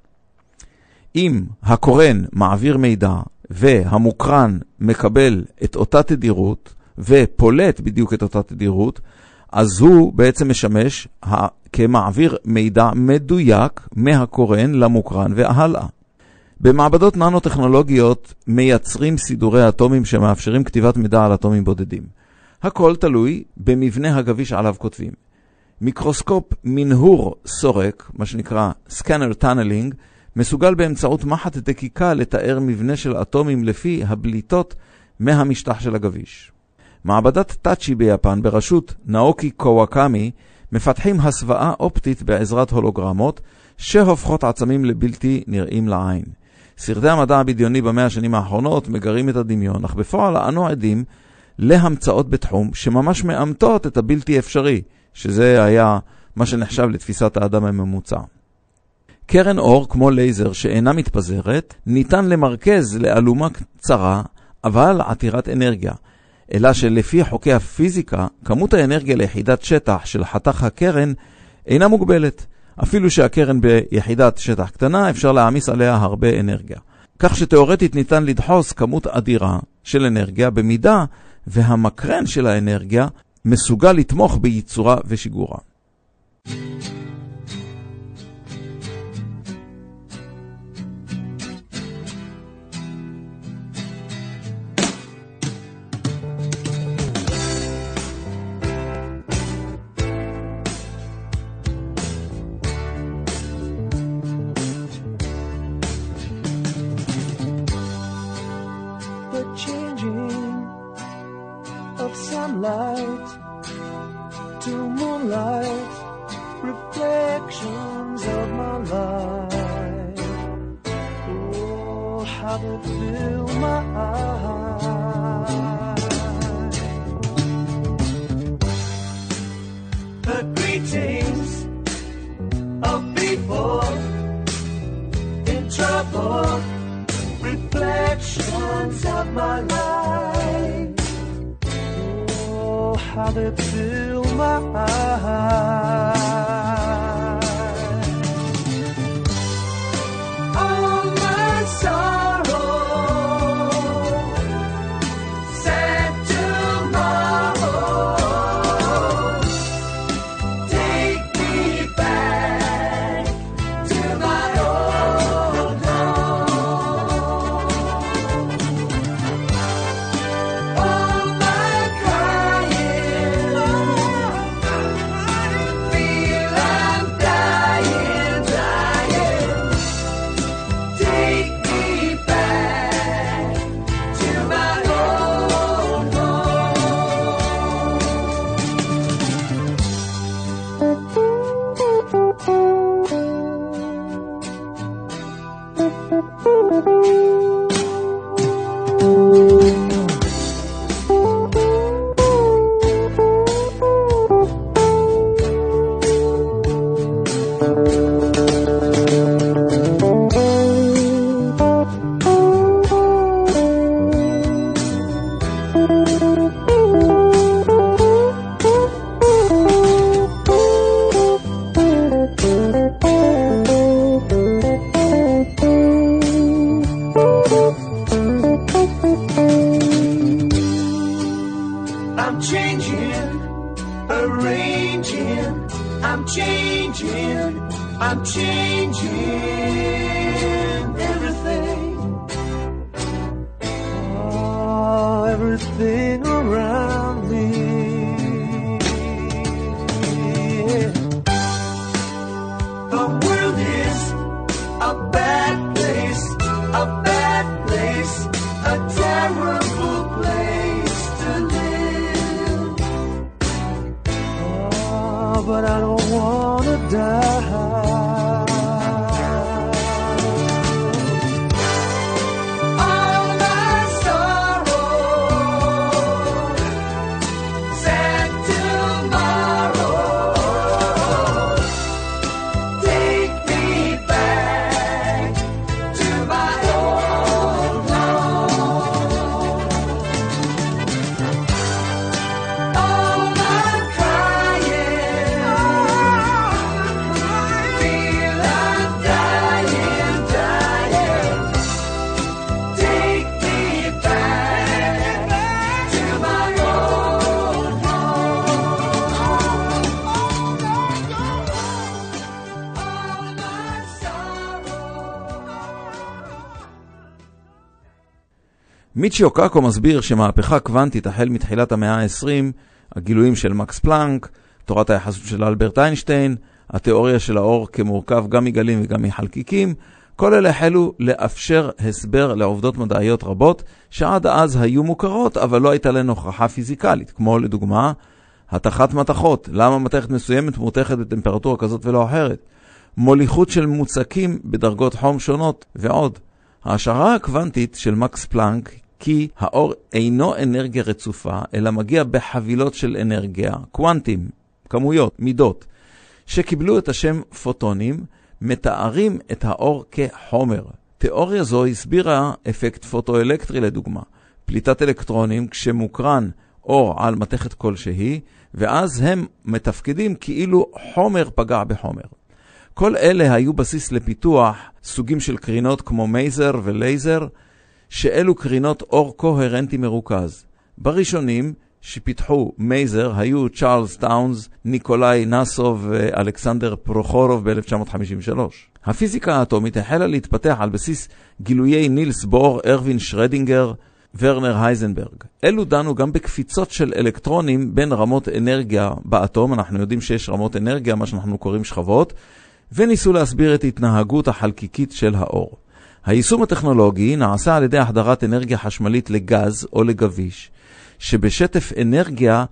S1: אם הקורן מעביר מידע והמוקרן מקבל את אותה תדירות ופולט בדיוק את אותה תדירות, אז הוא בעצם משמש כמעביר מידע מדויק מהקורן למוקרן והלאה. במעבדות ננו-טכנולוגיות מייצרים סידורי אטומים שמאפשרים כתיבת מידע על אטומים בודדים. הכל תלוי במבנה הגביש עליו כותבים. מיקרוסקופ מנהור סורק, מה שנקרא scanner tunneling, מסוגל באמצעות מחט דקיקה לתאר מבנה של אטומים לפי הבליטות מהמשטח של הגביש. מעבדת טאצ'י ביפן בראשות נאוקי קוואקמי מפתחים הסוואה אופטית בעזרת הולוגרמות שהופכות עצמים לבלתי נראים לעין. סרטי המדע הבדיוני במאה השנים האחרונות מגרים את הדמיון, אך בפועל אנו עדים להמצאות בתחום שממש מאמתות את הבלתי אפשרי, שזה היה מה שנחשב לתפיסת האדם הממוצע. קרן אור, כמו לייזר שאינה מתפזרת, ניתן למרכז לאלומה קצרה, אבל עתירת אנרגיה. אלא שלפי חוקי הפיזיקה, כמות האנרגיה ליחידת שטח של חתך הקרן אינה מוגבלת. אפילו שהקרן ביחידת שטח קטנה, אפשר להעמיס עליה הרבה אנרגיה. כך שתאורטית ניתן לדחוס כמות אדירה של אנרגיה במידה והמקרן של האנרגיה מסוגל לתמוך בייצורה ושיגורה.
S4: trouble. Reflections of my life. Oh, how they fill my eyes.
S1: מיצ'יו קאקו מסביר שמהפכה קוונטית החל מתחילת המאה ה-20, הגילויים של מקס פלנק, תורת היחסות של אלברט איינשטיין, התיאוריה של האור כמורכב גם מגלים וגם מחלקיקים, כל אלה החלו לאפשר הסבר לעובדות מדעיות רבות שעד אז היו מוכרות, אבל לא הייתה להן הוכחה פיזיקלית, כמו לדוגמה, התכת מתכות, למה מתכת מסוימת מותכת בטמפרטורה כזאת ולא אחרת, מוליכות של מוצקים בדרגות חום שונות ועוד. ההשערה הקוונטית של מקס פלנק כי האור אינו אנרגיה רצופה, אלא מגיע בחבילות של אנרגיה, קוונטים, כמויות, מידות, שקיבלו את השם פוטונים, מתארים את האור כחומר. תיאוריה זו הסבירה אפקט פוטואלקטרי לדוגמה, פליטת אלקטרונים כשמוקרן אור על מתכת כלשהי, ואז הם מתפקדים כאילו חומר פגע בחומר. כל אלה היו בסיס לפיתוח סוגים של קרינות כמו מייזר ולייזר, שאלו קרינות אור קוהרנטי מרוכז. בראשונים שפיתחו מייזר היו צ'ארלס טאונס, ניקולאי בסוב ואלכסנדר פרוחורוב ב-1953. הפיזיקה האטומית החלה להתפתח על בסיס גילויי נילס בור, ארווין שרדינגר, ורנר הייזנברג. אלו דנו גם בקפיצות של אלקטרונים בין רמות אנרגיה באטום, אנחנו יודעים שיש רמות אנרגיה, מה שאנחנו קוראים שכבות, וניסו להסביר את התנהגות החלקיקית של האור. היישום הטכנולוגי נעשה על ידי החדרת אנרגיה חשמלית לגז או לגביש, שבשטף אנרגיה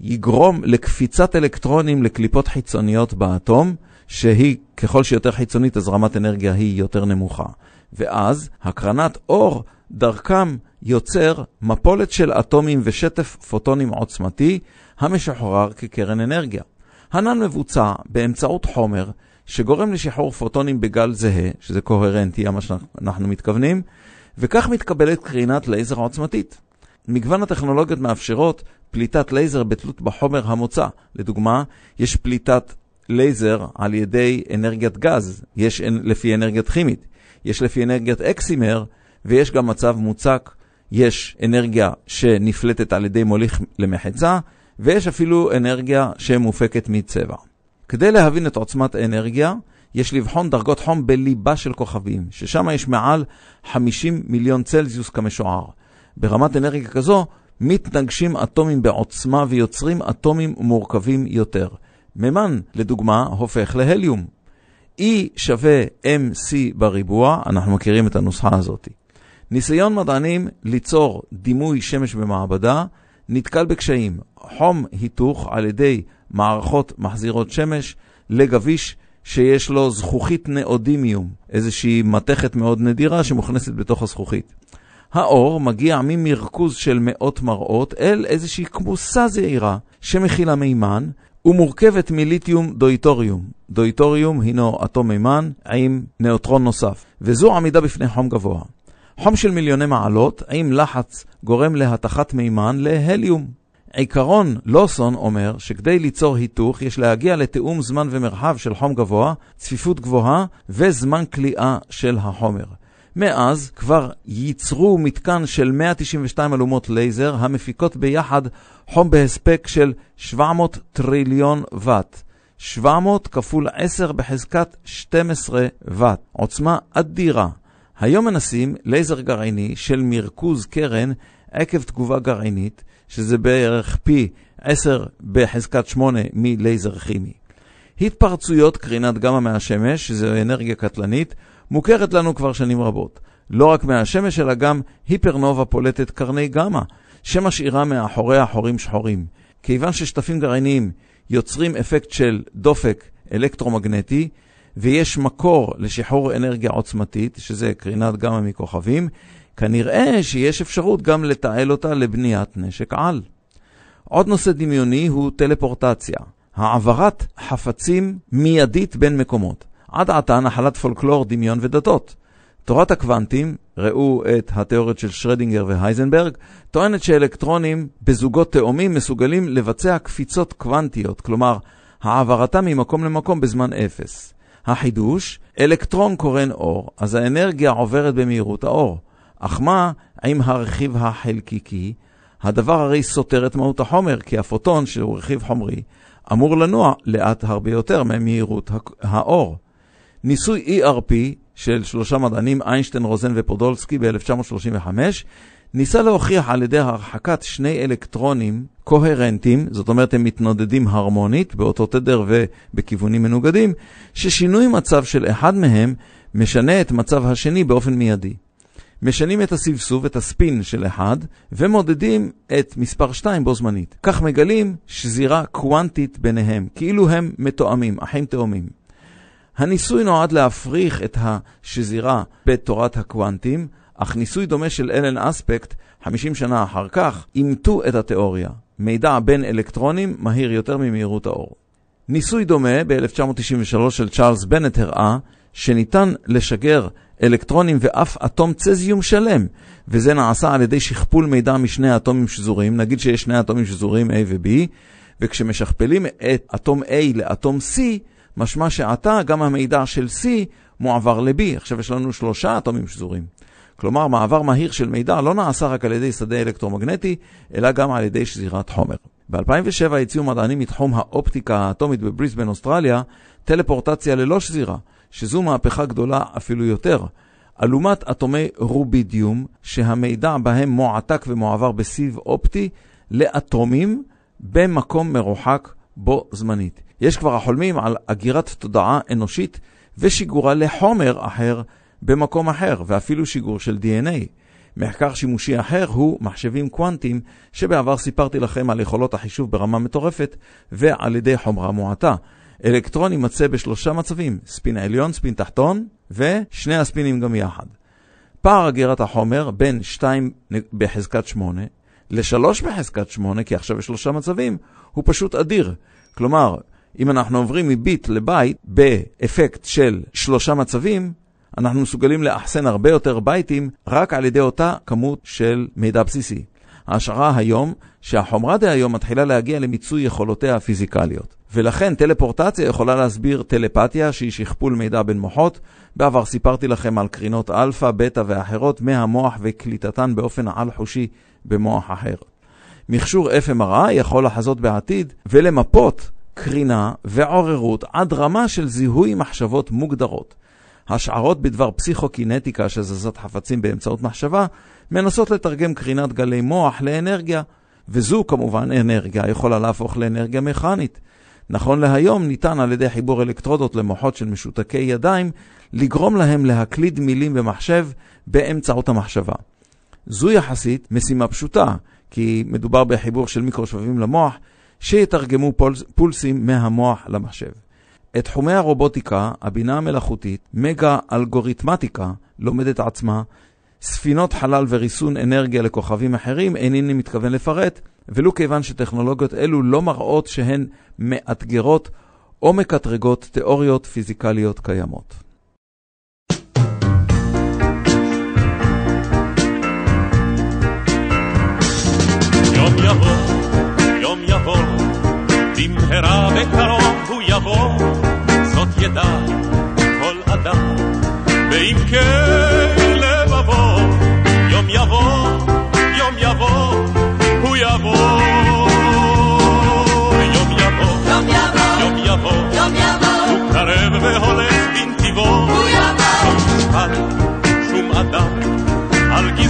S1: יגרום לקפיצת אלקטרונים לקליפות חיצוניות באטום, שהיא, ככל שיותר חיצונית, אז רמת אנרגיה היא יותר נמוכה. ואז הקרנת אור דרכם יוצר מפולת של אטומים ושטף פוטונים עוצמתי, המשוחרר כקרן אנרגיה. הנ"ל מבוצע באמצעות חומר שגורם לשחרור פוטונים בגל זהה, שזה קוהרנטי, מה שאנחנו מתכוונים, וכך מתקבלת קרינת לייזר עוצמתית. מגוון הטכנולוגיות מאפשרות פליטת לייזר בתלות בחומר המוצא. לדוגמה, יש פליטת לייזר על ידי אנרגיית גז, יש לפי אנרגיית כימית, יש לפי אנרגיית אקסימר, ויש גם מצב מוצק, יש אנרגיה שנפלטת על ידי מוליך למחצה, ויש אפילו אנרגיה שמופקת מצבע. כדי להבין את עוצמת האנרגיה, יש לבחון דרגות חום בליבה של כוכבים, ששם יש מעל 50 מיליון צלזיוס כמשוער. ברמת אנרגיה כזו, מתנגשים אטומים בעוצמה ויוצרים אטומים מורכבים יותר. מימן, לדוגמה, הופך להליום. E שווה MC בריבוע, אנחנו מכירים את הנוסחה הזאת. ניסיון מדענים ליצור דימוי שמש במעבדה נתקל בקשיים. חום היתוך על ידי מערכות מחזירות שמש לגביש שיש לו זכוכית נאודימיום, איזושהי מתכת מאוד נדירה שמוכנסת בתוך הזכוכית. האור מגיע ממרכוז של מאות מראות אל איזושהי כמוסה זעירה שמכילה מימן ומורכבת מליתיום דויטוריום. דויטוריום הינו אטום מימן עם נאוטרון נוסף, וזו עמידה בפני חום גבוה. חום של מיליוני מעלות עם לחץ גורם להתכת מימן להליום. עיקרון לוסון אומר שכדי ליצור היתוך יש להגיע לתיאום זמן ומרחב של חום גבוה, צפיפות גבוהה וזמן כליאה של החומר. מאז כבר ייצרו מתקן של 192 אלומות לייזר המפיקות ביחד חום בהספק של 700 טריליון ואט. 700 כפול 10 בחזקת 12 ואט. עוצמה אדירה. היום מנסים לייזר גרעיני של מרכוז קרן עקב תגובה גרעינית, שזה בערך פי 10 בחזקת 8 מלייזר כימי. התפרצויות קרינת גמא מהשמש, שזו אנרגיה קטלנית, מוכרת לנו כבר שנים רבות. לא רק מהשמש, אלא גם היפרנובה פולטת קרני גמא, שמשאירה מאחוריה חורים שחורים. כיוון ששטפים גרעיניים יוצרים אפקט של דופק אלקטרומגנטי, ויש מקור לשחרור אנרגיה עוצמתית, שזה קרינת גמא מכוכבים, כנראה שיש אפשרות גם לתעל אותה לבניית נשק על. עוד נושא דמיוני הוא טלפורטציה, העברת חפצים מיידית בין מקומות. עד עתה נחלת פולקלור, דמיון ודתות. תורת הקוונטים, ראו את התיאוריות של שרדינגר והייזנברג, טוענת שאלקטרונים בזוגות תאומים מסוגלים לבצע קפיצות קוונטיות, כלומר, העברתם ממקום למקום בזמן אפס. החידוש, אלקטרון קורן אור, אז האנרגיה עוברת במהירות האור. אך מה עם הרכיב החלקיקי? הדבר הרי סותר את מהות החומר, כי הפוטון, שהוא רכיב חומרי, אמור לנוע לאט הרבה יותר ממהירות האור. ניסוי ERP של שלושה מדענים, איינשטיין, רוזן ופודולסקי ב-1935, ניסה להוכיח על ידי הרחקת שני אלקטרונים קוהרנטיים, זאת אומרת הם מתנודדים הרמונית באותו תדר ובכיוונים מנוגדים, ששינוי מצב של אחד מהם משנה את מצב השני באופן מיידי. משנים את הסבסוב, את הספין של אחד, ומודדים את מספר 2 בו זמנית. כך מגלים שזירה קוונטית ביניהם, כאילו הם מתואמים, אחים תאומים. הניסוי נועד להפריך את השזירה בתורת הקוונטים, אך ניסוי דומה של אלן אספקט, 50 שנה אחר כך, אימתו את התיאוריה. מידע בין אלקטרונים מהיר יותר ממהירות האור. ניסוי דומה ב-1993 של צ'ארלס בנט הראה שניתן לשגר אלקטרונים ואף אטום צזיום שלם, וזה נעשה על ידי שכפול מידע משני אטומים שזורים, נגיד שיש שני אטומים שזורים A ו-B, וכשמשכפלים את אטום A לאטום C, משמע שעתה גם המידע של C מועבר ל-B. עכשיו יש לנו שלושה אטומים שזורים. כלומר, מעבר מהיר של מידע לא נעשה רק על ידי שדה אלקטרומגנטי, אלא גם על ידי שזירת חומר. ב-2007 הציעו מדענים מתחום האופטיקה האטומית בבריסבן, אוסטרליה, טלפורטציה ללא שזירה, שזו מהפכה גדולה אפילו יותר. אלומת אטומי רובידיום, שהמידע בהם מועתק ומועבר בסיב אופטי לאטומים במקום מרוחק בו זמנית. יש כבר החולמים על אגירת תודעה אנושית ושיגורה לחומר אחר במקום אחר, ואפילו שיגור של DNA. מחקר שימושי אחר הוא מחשבים קוונטיים, שבעבר סיפרתי לכם על יכולות החישוב ברמה מטורפת ועל ידי חומרה מועטה. אלקטרון יימצא בשלושה מצבים, ספין עליון, ספין תחתון, ושני הספינים גם יחד. פער אגירת החומר בין 2 בחזקת 8 ל-3 בחזקת 8, כי עכשיו יש שלושה מצבים, הוא פשוט אדיר. כלומר, אם אנחנו עוברים מביט לבייט באפקט של שלושה מצבים, אנחנו מסוגלים לאחסן הרבה יותר בייטים רק על ידי אותה כמות של מידע בסיסי. ההשערה היום שהחומרה דהיום מתחילה להגיע למיצוי יכולותיה הפיזיקליות. ולכן טלפורטציה יכולה להסביר טלפתיה שהיא שכפול מידע בין מוחות. בעבר סיפרתי לכם על קרינות אלפא, בטא ואחרות מהמוח וקליטתן באופן על-חושי במוח אחר. מכשור FMRI יכול לחזות בעתיד ולמפות קרינה ועוררות עד רמה של זיהוי מחשבות מוגדרות. השערות בדבר פסיכוקינטיקה של זזת חפצים באמצעות מחשבה מנסות לתרגם קרינת גלי מוח לאנרגיה, וזו כמובן אנרגיה יכולה להפוך לאנרגיה מכנית. נכון להיום ניתן על ידי חיבור אלקטרודות למוחות של משותקי ידיים לגרום להם להקליד מילים במחשב באמצעות המחשבה. זו יחסית משימה פשוטה, כי מדובר בחיבור של מיקרושבבים למוח שיתרגמו פולס, פולסים מהמוח למחשב. את תחומי הרובוטיקה, הבינה המלאכותית, מגה-אלגוריתמטיקה, לומדת עצמה, ספינות חלל וריסון אנרגיה לכוכבים אחרים, אינני מתכוון לפרט, ולו כיוון שטכנולוגיות אלו לא מראות שהן מאתגרות או מקטרגות תיאוריות פיזיקליות קיימות.
S5: יום יבוא, יום יבוא, במהרה בקרוב הוא יבוא, זאת ידע כל אדם, ואם כן
S6: ועם
S7: amor, yo mi amor, yo mi amor, yo mi amor, yo mi amor, buscaré mejores pintivos, yo mi amor, yo mi
S6: amor, yo mi amor, yo mi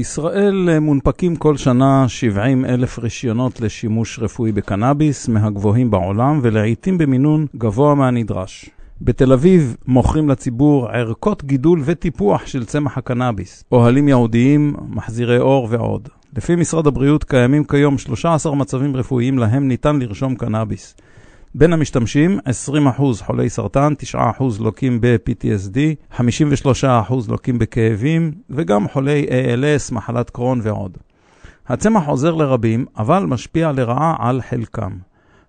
S1: בישראל מונפקים כל שנה 70 אלף רישיונות לשימוש רפואי בקנאביס, מהגבוהים בעולם, ולעיתים במינון גבוה מהנדרש. בתל אביב מוכרים לציבור ערכות גידול וטיפוח של צמח הקנאביס, אוהלים ייעודיים, מחזירי אור ועוד. לפי משרד הבריאות קיימים כיום 13 מצבים רפואיים להם ניתן לרשום קנאביס. בין המשתמשים, 20% חולי סרטן, 9% לוקים ב-PTSD, 53% לוקים בכאבים, וגם חולי ALS, מחלת קרון ועוד. הצמח עוזר לרבים, אבל משפיע לרעה על חלקם.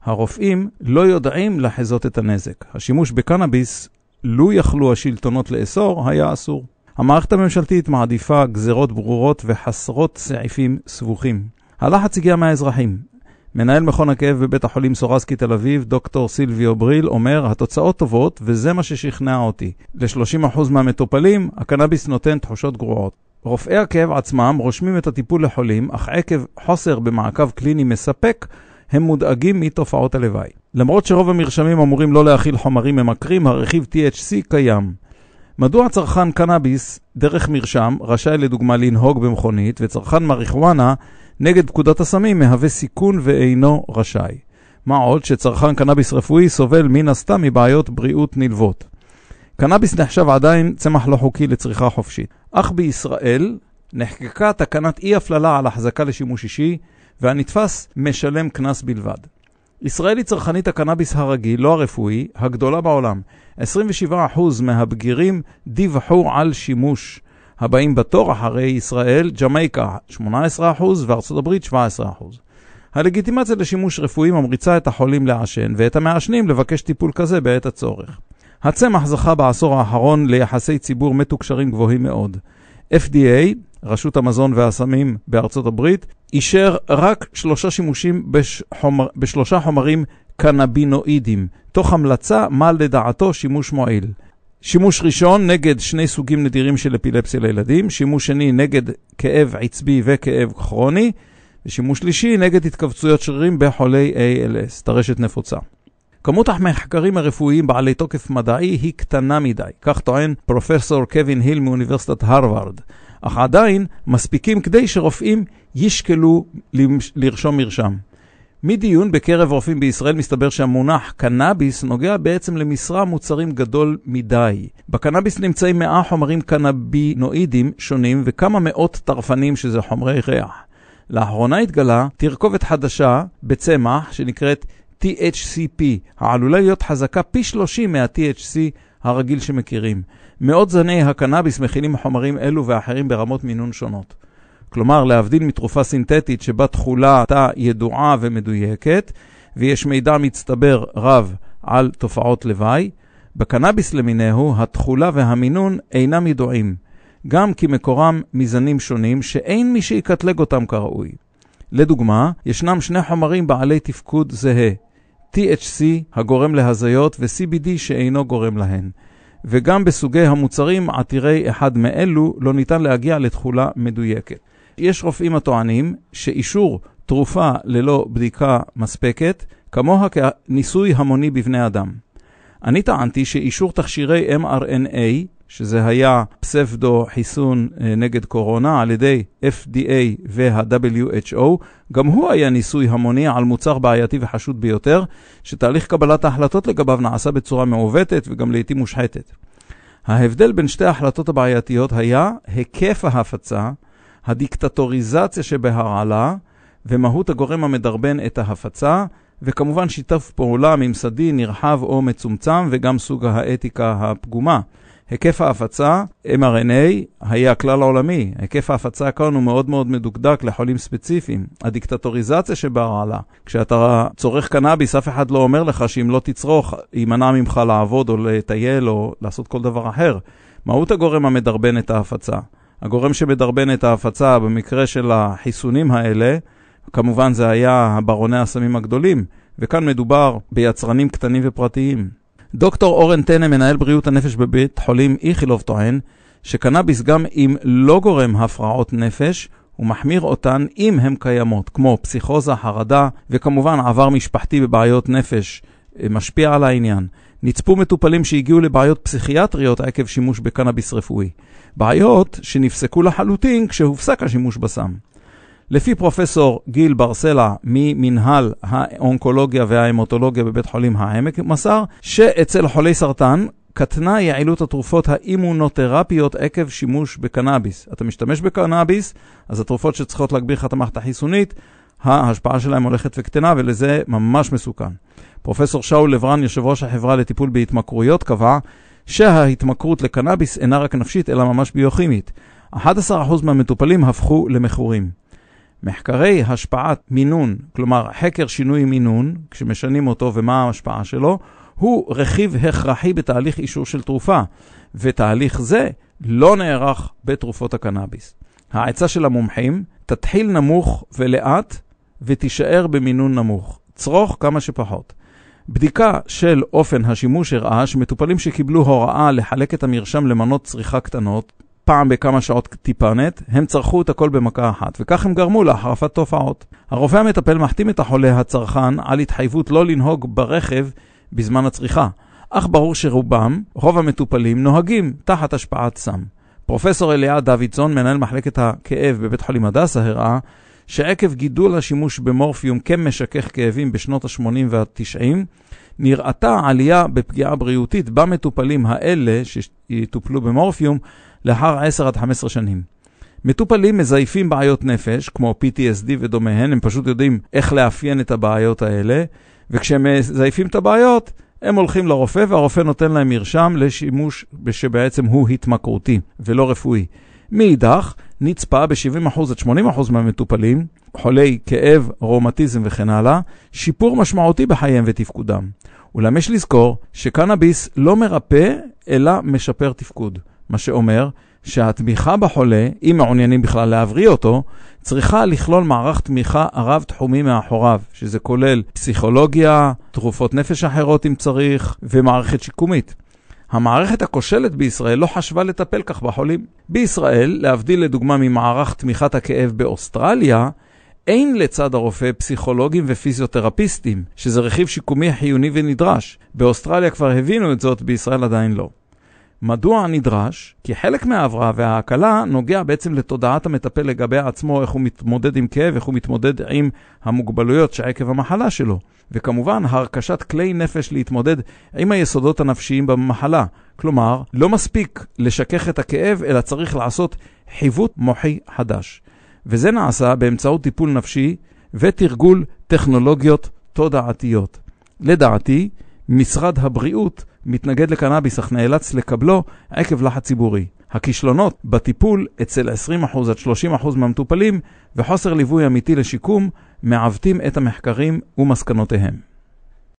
S1: הרופאים לא יודעים לחזות את הנזק. השימוש בקנאביס, לו יכלו השלטונות לאסור, היה אסור. המערכת הממשלתית מעדיפה גזרות ברורות וחסרות סעיפים סבוכים. הלחץ הגיע מהאזרחים. מנהל מכון הכאב בבית החולים סורסקי תל אביב, דוקטור סילביו בריל, אומר, התוצאות טובות וזה מה ששכנע אותי. ל-30% מהמטופלים, הקנאביס נותן תחושות גרועות. רופאי הכאב עצמם רושמים את הטיפול לחולים, אך עקב חוסר במעקב קליני מספק, הם מודאגים מתופעות הלוואי. למרות שרוב המרשמים אמורים לא להכיל חומרים ממכרים, הרכיב THC קיים. מדוע צרכן קנאביס, דרך מרשם, רשאי לדוגמה לנהוג במכונית, וצרכן מריחואנה, נגד פקודת הסמים, מהווה סיכון ואינו רשאי. מה עוד שצרכן קנאביס רפואי סובל מן הסתם מבעיות בריאות נלוות. קנאביס נחשב עדיין צמח לא חוקי לצריכה חופשית. אך בישראל נחקקה תקנת אי הפללה על החזקה לשימוש אישי, והנתפס משלם קנס בלבד. ישראל היא צרכנית הקנאביס הרגיל, לא הרפואי, הגדולה בעולם. 27% מהבגירים דיווחו על שימוש. הבאים בתור אחרי ישראל, ג'מייקה 18% וארצות הברית 17%. הלגיטימציה לשימוש רפואי ממריצה את החולים לעשן ואת המעשנים לבקש טיפול כזה בעת הצורך. הצמח זכה בעשור האחרון ליחסי ציבור מתוקשרים גבוהים מאוד. FDA, רשות המזון והסמים בארצות הברית, אישר רק שלושה שימושים בחומר, בשלושה חומרים קנבינואידים, תוך המלצה מה לדעתו שימוש מועיל. שימוש ראשון נגד שני סוגים נדירים של אפילפסיה לילדים, שימוש שני נגד כאב עצבי וכאב כרוני, ושימוש שלישי נגד התכווצויות שרירים בחולי ALS, טרשת נפוצה. כמות המחקרים הרפואיים בעלי תוקף מדעי היא קטנה מדי, כך טוען פרופסור קווין היל מאוניברסיטת הרווארד, אך עדיין מספיקים כדי שרופאים ישקלו לרשום מרשם. מדיון בקרב רופאים בישראל מסתבר שהמונח קנאביס נוגע בעצם למשרה מוצרים גדול מדי. בקנאביס נמצאים 100 חומרים קנבינואידים שונים וכמה מאות טרפנים שזה חומרי ריח. לאחרונה התגלה תרכובת חדשה בצמח שנקראת THCP, העלולה להיות חזקה פי 30 מה-THC הרגיל שמכירים. מאות זני הקנאביס מכילים חומרים אלו ואחרים ברמות מינון שונות. כלומר, להבדיל מתרופה סינתטית שבה תכולתה ידועה ומדויקת, ויש מידע מצטבר רב על תופעות לוואי, בקנאביס למיניהו התכולה והמינון אינם ידועים, גם כי מקורם מזנים שונים שאין מי שיקטלג אותם כראוי. לדוגמה, ישנם שני חומרים בעלי תפקוד זהה, THC הגורם להזיות ו-CBD שאינו גורם להן. וגם בסוגי המוצרים עתירי אחד מאלו לא ניתן להגיע לתכולה מדויקת. יש רופאים הטוענים שאישור תרופה ללא בדיקה מספקת, כמוה כניסוי המוני בבני אדם. אני טענתי שאישור תכשירי mRNA, שזה היה פסבדו חיסון אה, נגד קורונה על ידי FDA וה-WHO, גם הוא היה ניסוי המוני על מוצר בעייתי וחשוד ביותר, שתהליך קבלת ההחלטות לגביו נעשה בצורה מעוותת וגם לעיתים מושחתת. ההבדל בין שתי ההחלטות הבעייתיות היה היקף ההפצה, הדיקטטוריזציה שבהרעלה ומהות הגורם המדרבן את ההפצה, וכמובן שיתף פעולה ממסדי נרחב או מצומצם וגם סוג האתיקה הפגומה. היקף ההפצה, mRNA, היה כלל העולמי. היקף ההפצה כאן הוא מאוד מאוד מדוקדק לחולים ספציפיים. הדיקטטוריזציה שבהרעלה, כשאתה צורך קנאביס, אף אחד לא אומר לך שאם לא תצרוך, יימנע ממך לעבוד או לטייל או לעשות כל דבר אחר. מהות הגורם המדרבן את ההפצה. הגורם שמדרבן את ההפצה במקרה של החיסונים האלה, כמובן זה היה ברוני הסמים הגדולים, וכאן מדובר ביצרנים קטנים ופרטיים. דוקטור אורן טנא, מנהל בריאות הנפש בבית חולים איכילוב, טוען שקנאביס גם אם לא גורם הפרעות נפש, הוא מחמיר אותן אם הן קיימות, כמו פסיכוזה, חרדה, וכמובן עבר משפחתי בבעיות נפש אה, משפיע על העניין. נצפו מטופלים שהגיעו לבעיות פסיכיאטריות עקב שימוש בקנאביס רפואי. בעיות שנפסקו לחלוטין כשהופסק השימוש בסם. לפי פרופסור גיל ברסלה ממנהל האונקולוגיה וההמטולוגיה בבית חולים העמק, מסר שאצל חולי סרטן קטנה יעילות התרופות האימונותרפיות עקב שימוש בקנאביס. אתה משתמש בקנאביס, אז התרופות שצריכות להגביר לך את המערכת החיסונית, ההשפעה שלהם הולכת וקטנה, ולזה ממש מסוכן. פרופסור שאול לברן, יושב ראש החברה לטיפול בהתמכרויות, קבע שההתמכרות לקנאביס אינה רק נפשית, אלא ממש ביוכימית. 11% מהמטופלים הפכו למכורים. מחקרי השפעת מינון, כלומר חקר שינוי מינון, כשמשנים אותו ומה ההשפעה שלו, הוא רכיב הכרחי בתהליך אישור של תרופה, ותהליך זה לא נערך בתרופות הקנאביס. העצה של המומחים, תתחיל נמוך ולאט ותישאר במינון נמוך. צרוך כמה שפחות. בדיקה של אופן השימוש הראה שמטופלים שקיבלו הוראה לחלק את המרשם למנות צריכה קטנות, פעם בכמה שעות טיפנת, הם צרכו את הכל במכה אחת, וכך הם גרמו להחרפת תופעות. הרופא המטפל מחתים את החולה הצרכן על התחייבות לא לנהוג ברכב בזמן הצריכה, אך ברור שרובם, רוב המטופלים, נוהגים תחת השפעת סם. פרופסור אליה דוידסון, מנהל מחלקת הכאב בבית חולים הדסה, הראה שעקב גידול השימוש במורפיום כמשכך כאבים בשנות ה-80 וה-90, נראתה עלייה בפגיעה בריאותית במטופלים האלה שיטופלו במורפיום לאחר 10 עד 15 שנים. מטופלים מזייפים בעיות נפש, כמו PTSD ודומיהן, הם פשוט יודעים איך לאפיין את הבעיות האלה, וכשהם מזייפים את הבעיות, הם הולכים לרופא והרופא נותן להם מרשם לשימוש שבעצם הוא התמכרותי ולא רפואי. מאידך, נצפה ב-70% עד 80% מהמטופלים, חולי כאב, רומטיזם וכן הלאה, שיפור משמעותי בחייהם ותפקודם. אולם יש לזכור שקנאביס לא מרפא, אלא משפר תפקוד. מה שאומר שהתמיכה בחולה, אם מעוניינים בכלל להבריא אותו, צריכה לכלול מערך תמיכה רב-תחומי מאחוריו, שזה כולל פסיכולוגיה, תרופות נפש אחרות אם צריך, ומערכת שיקומית. המערכת הכושלת בישראל לא חשבה לטפל כך בחולים. בישראל, להבדיל לדוגמה ממערך תמיכת הכאב באוסטרליה, אין לצד הרופא פסיכולוגים ופיזיותרפיסטים, שזה רכיב שיקומי חיוני ונדרש. באוסטרליה כבר הבינו את זאת, בישראל עדיין לא. מדוע נדרש? כי חלק מההבראה וההקלה נוגע בעצם לתודעת המטפל לגבי עצמו, איך הוא מתמודד עם כאב, איך הוא מתמודד עם המוגבלויות שעקב המחלה שלו. וכמובן, הרכשת כלי נפש להתמודד עם היסודות הנפשיים במחלה. כלומר, לא מספיק לשכך את הכאב, אלא צריך לעשות חיווט מוחי חדש. וזה נעשה באמצעות טיפול נפשי ותרגול טכנולוגיות תודעתיות. לדעתי, משרד הבריאות מתנגד לקנאביס אך נאלץ לקבלו עקב לחץ ציבורי. הכישלונות בטיפול אצל 20% עד 30% מהמטופלים וחוסר ליווי אמיתי לשיקום מעוותים את המחקרים ומסקנותיהם.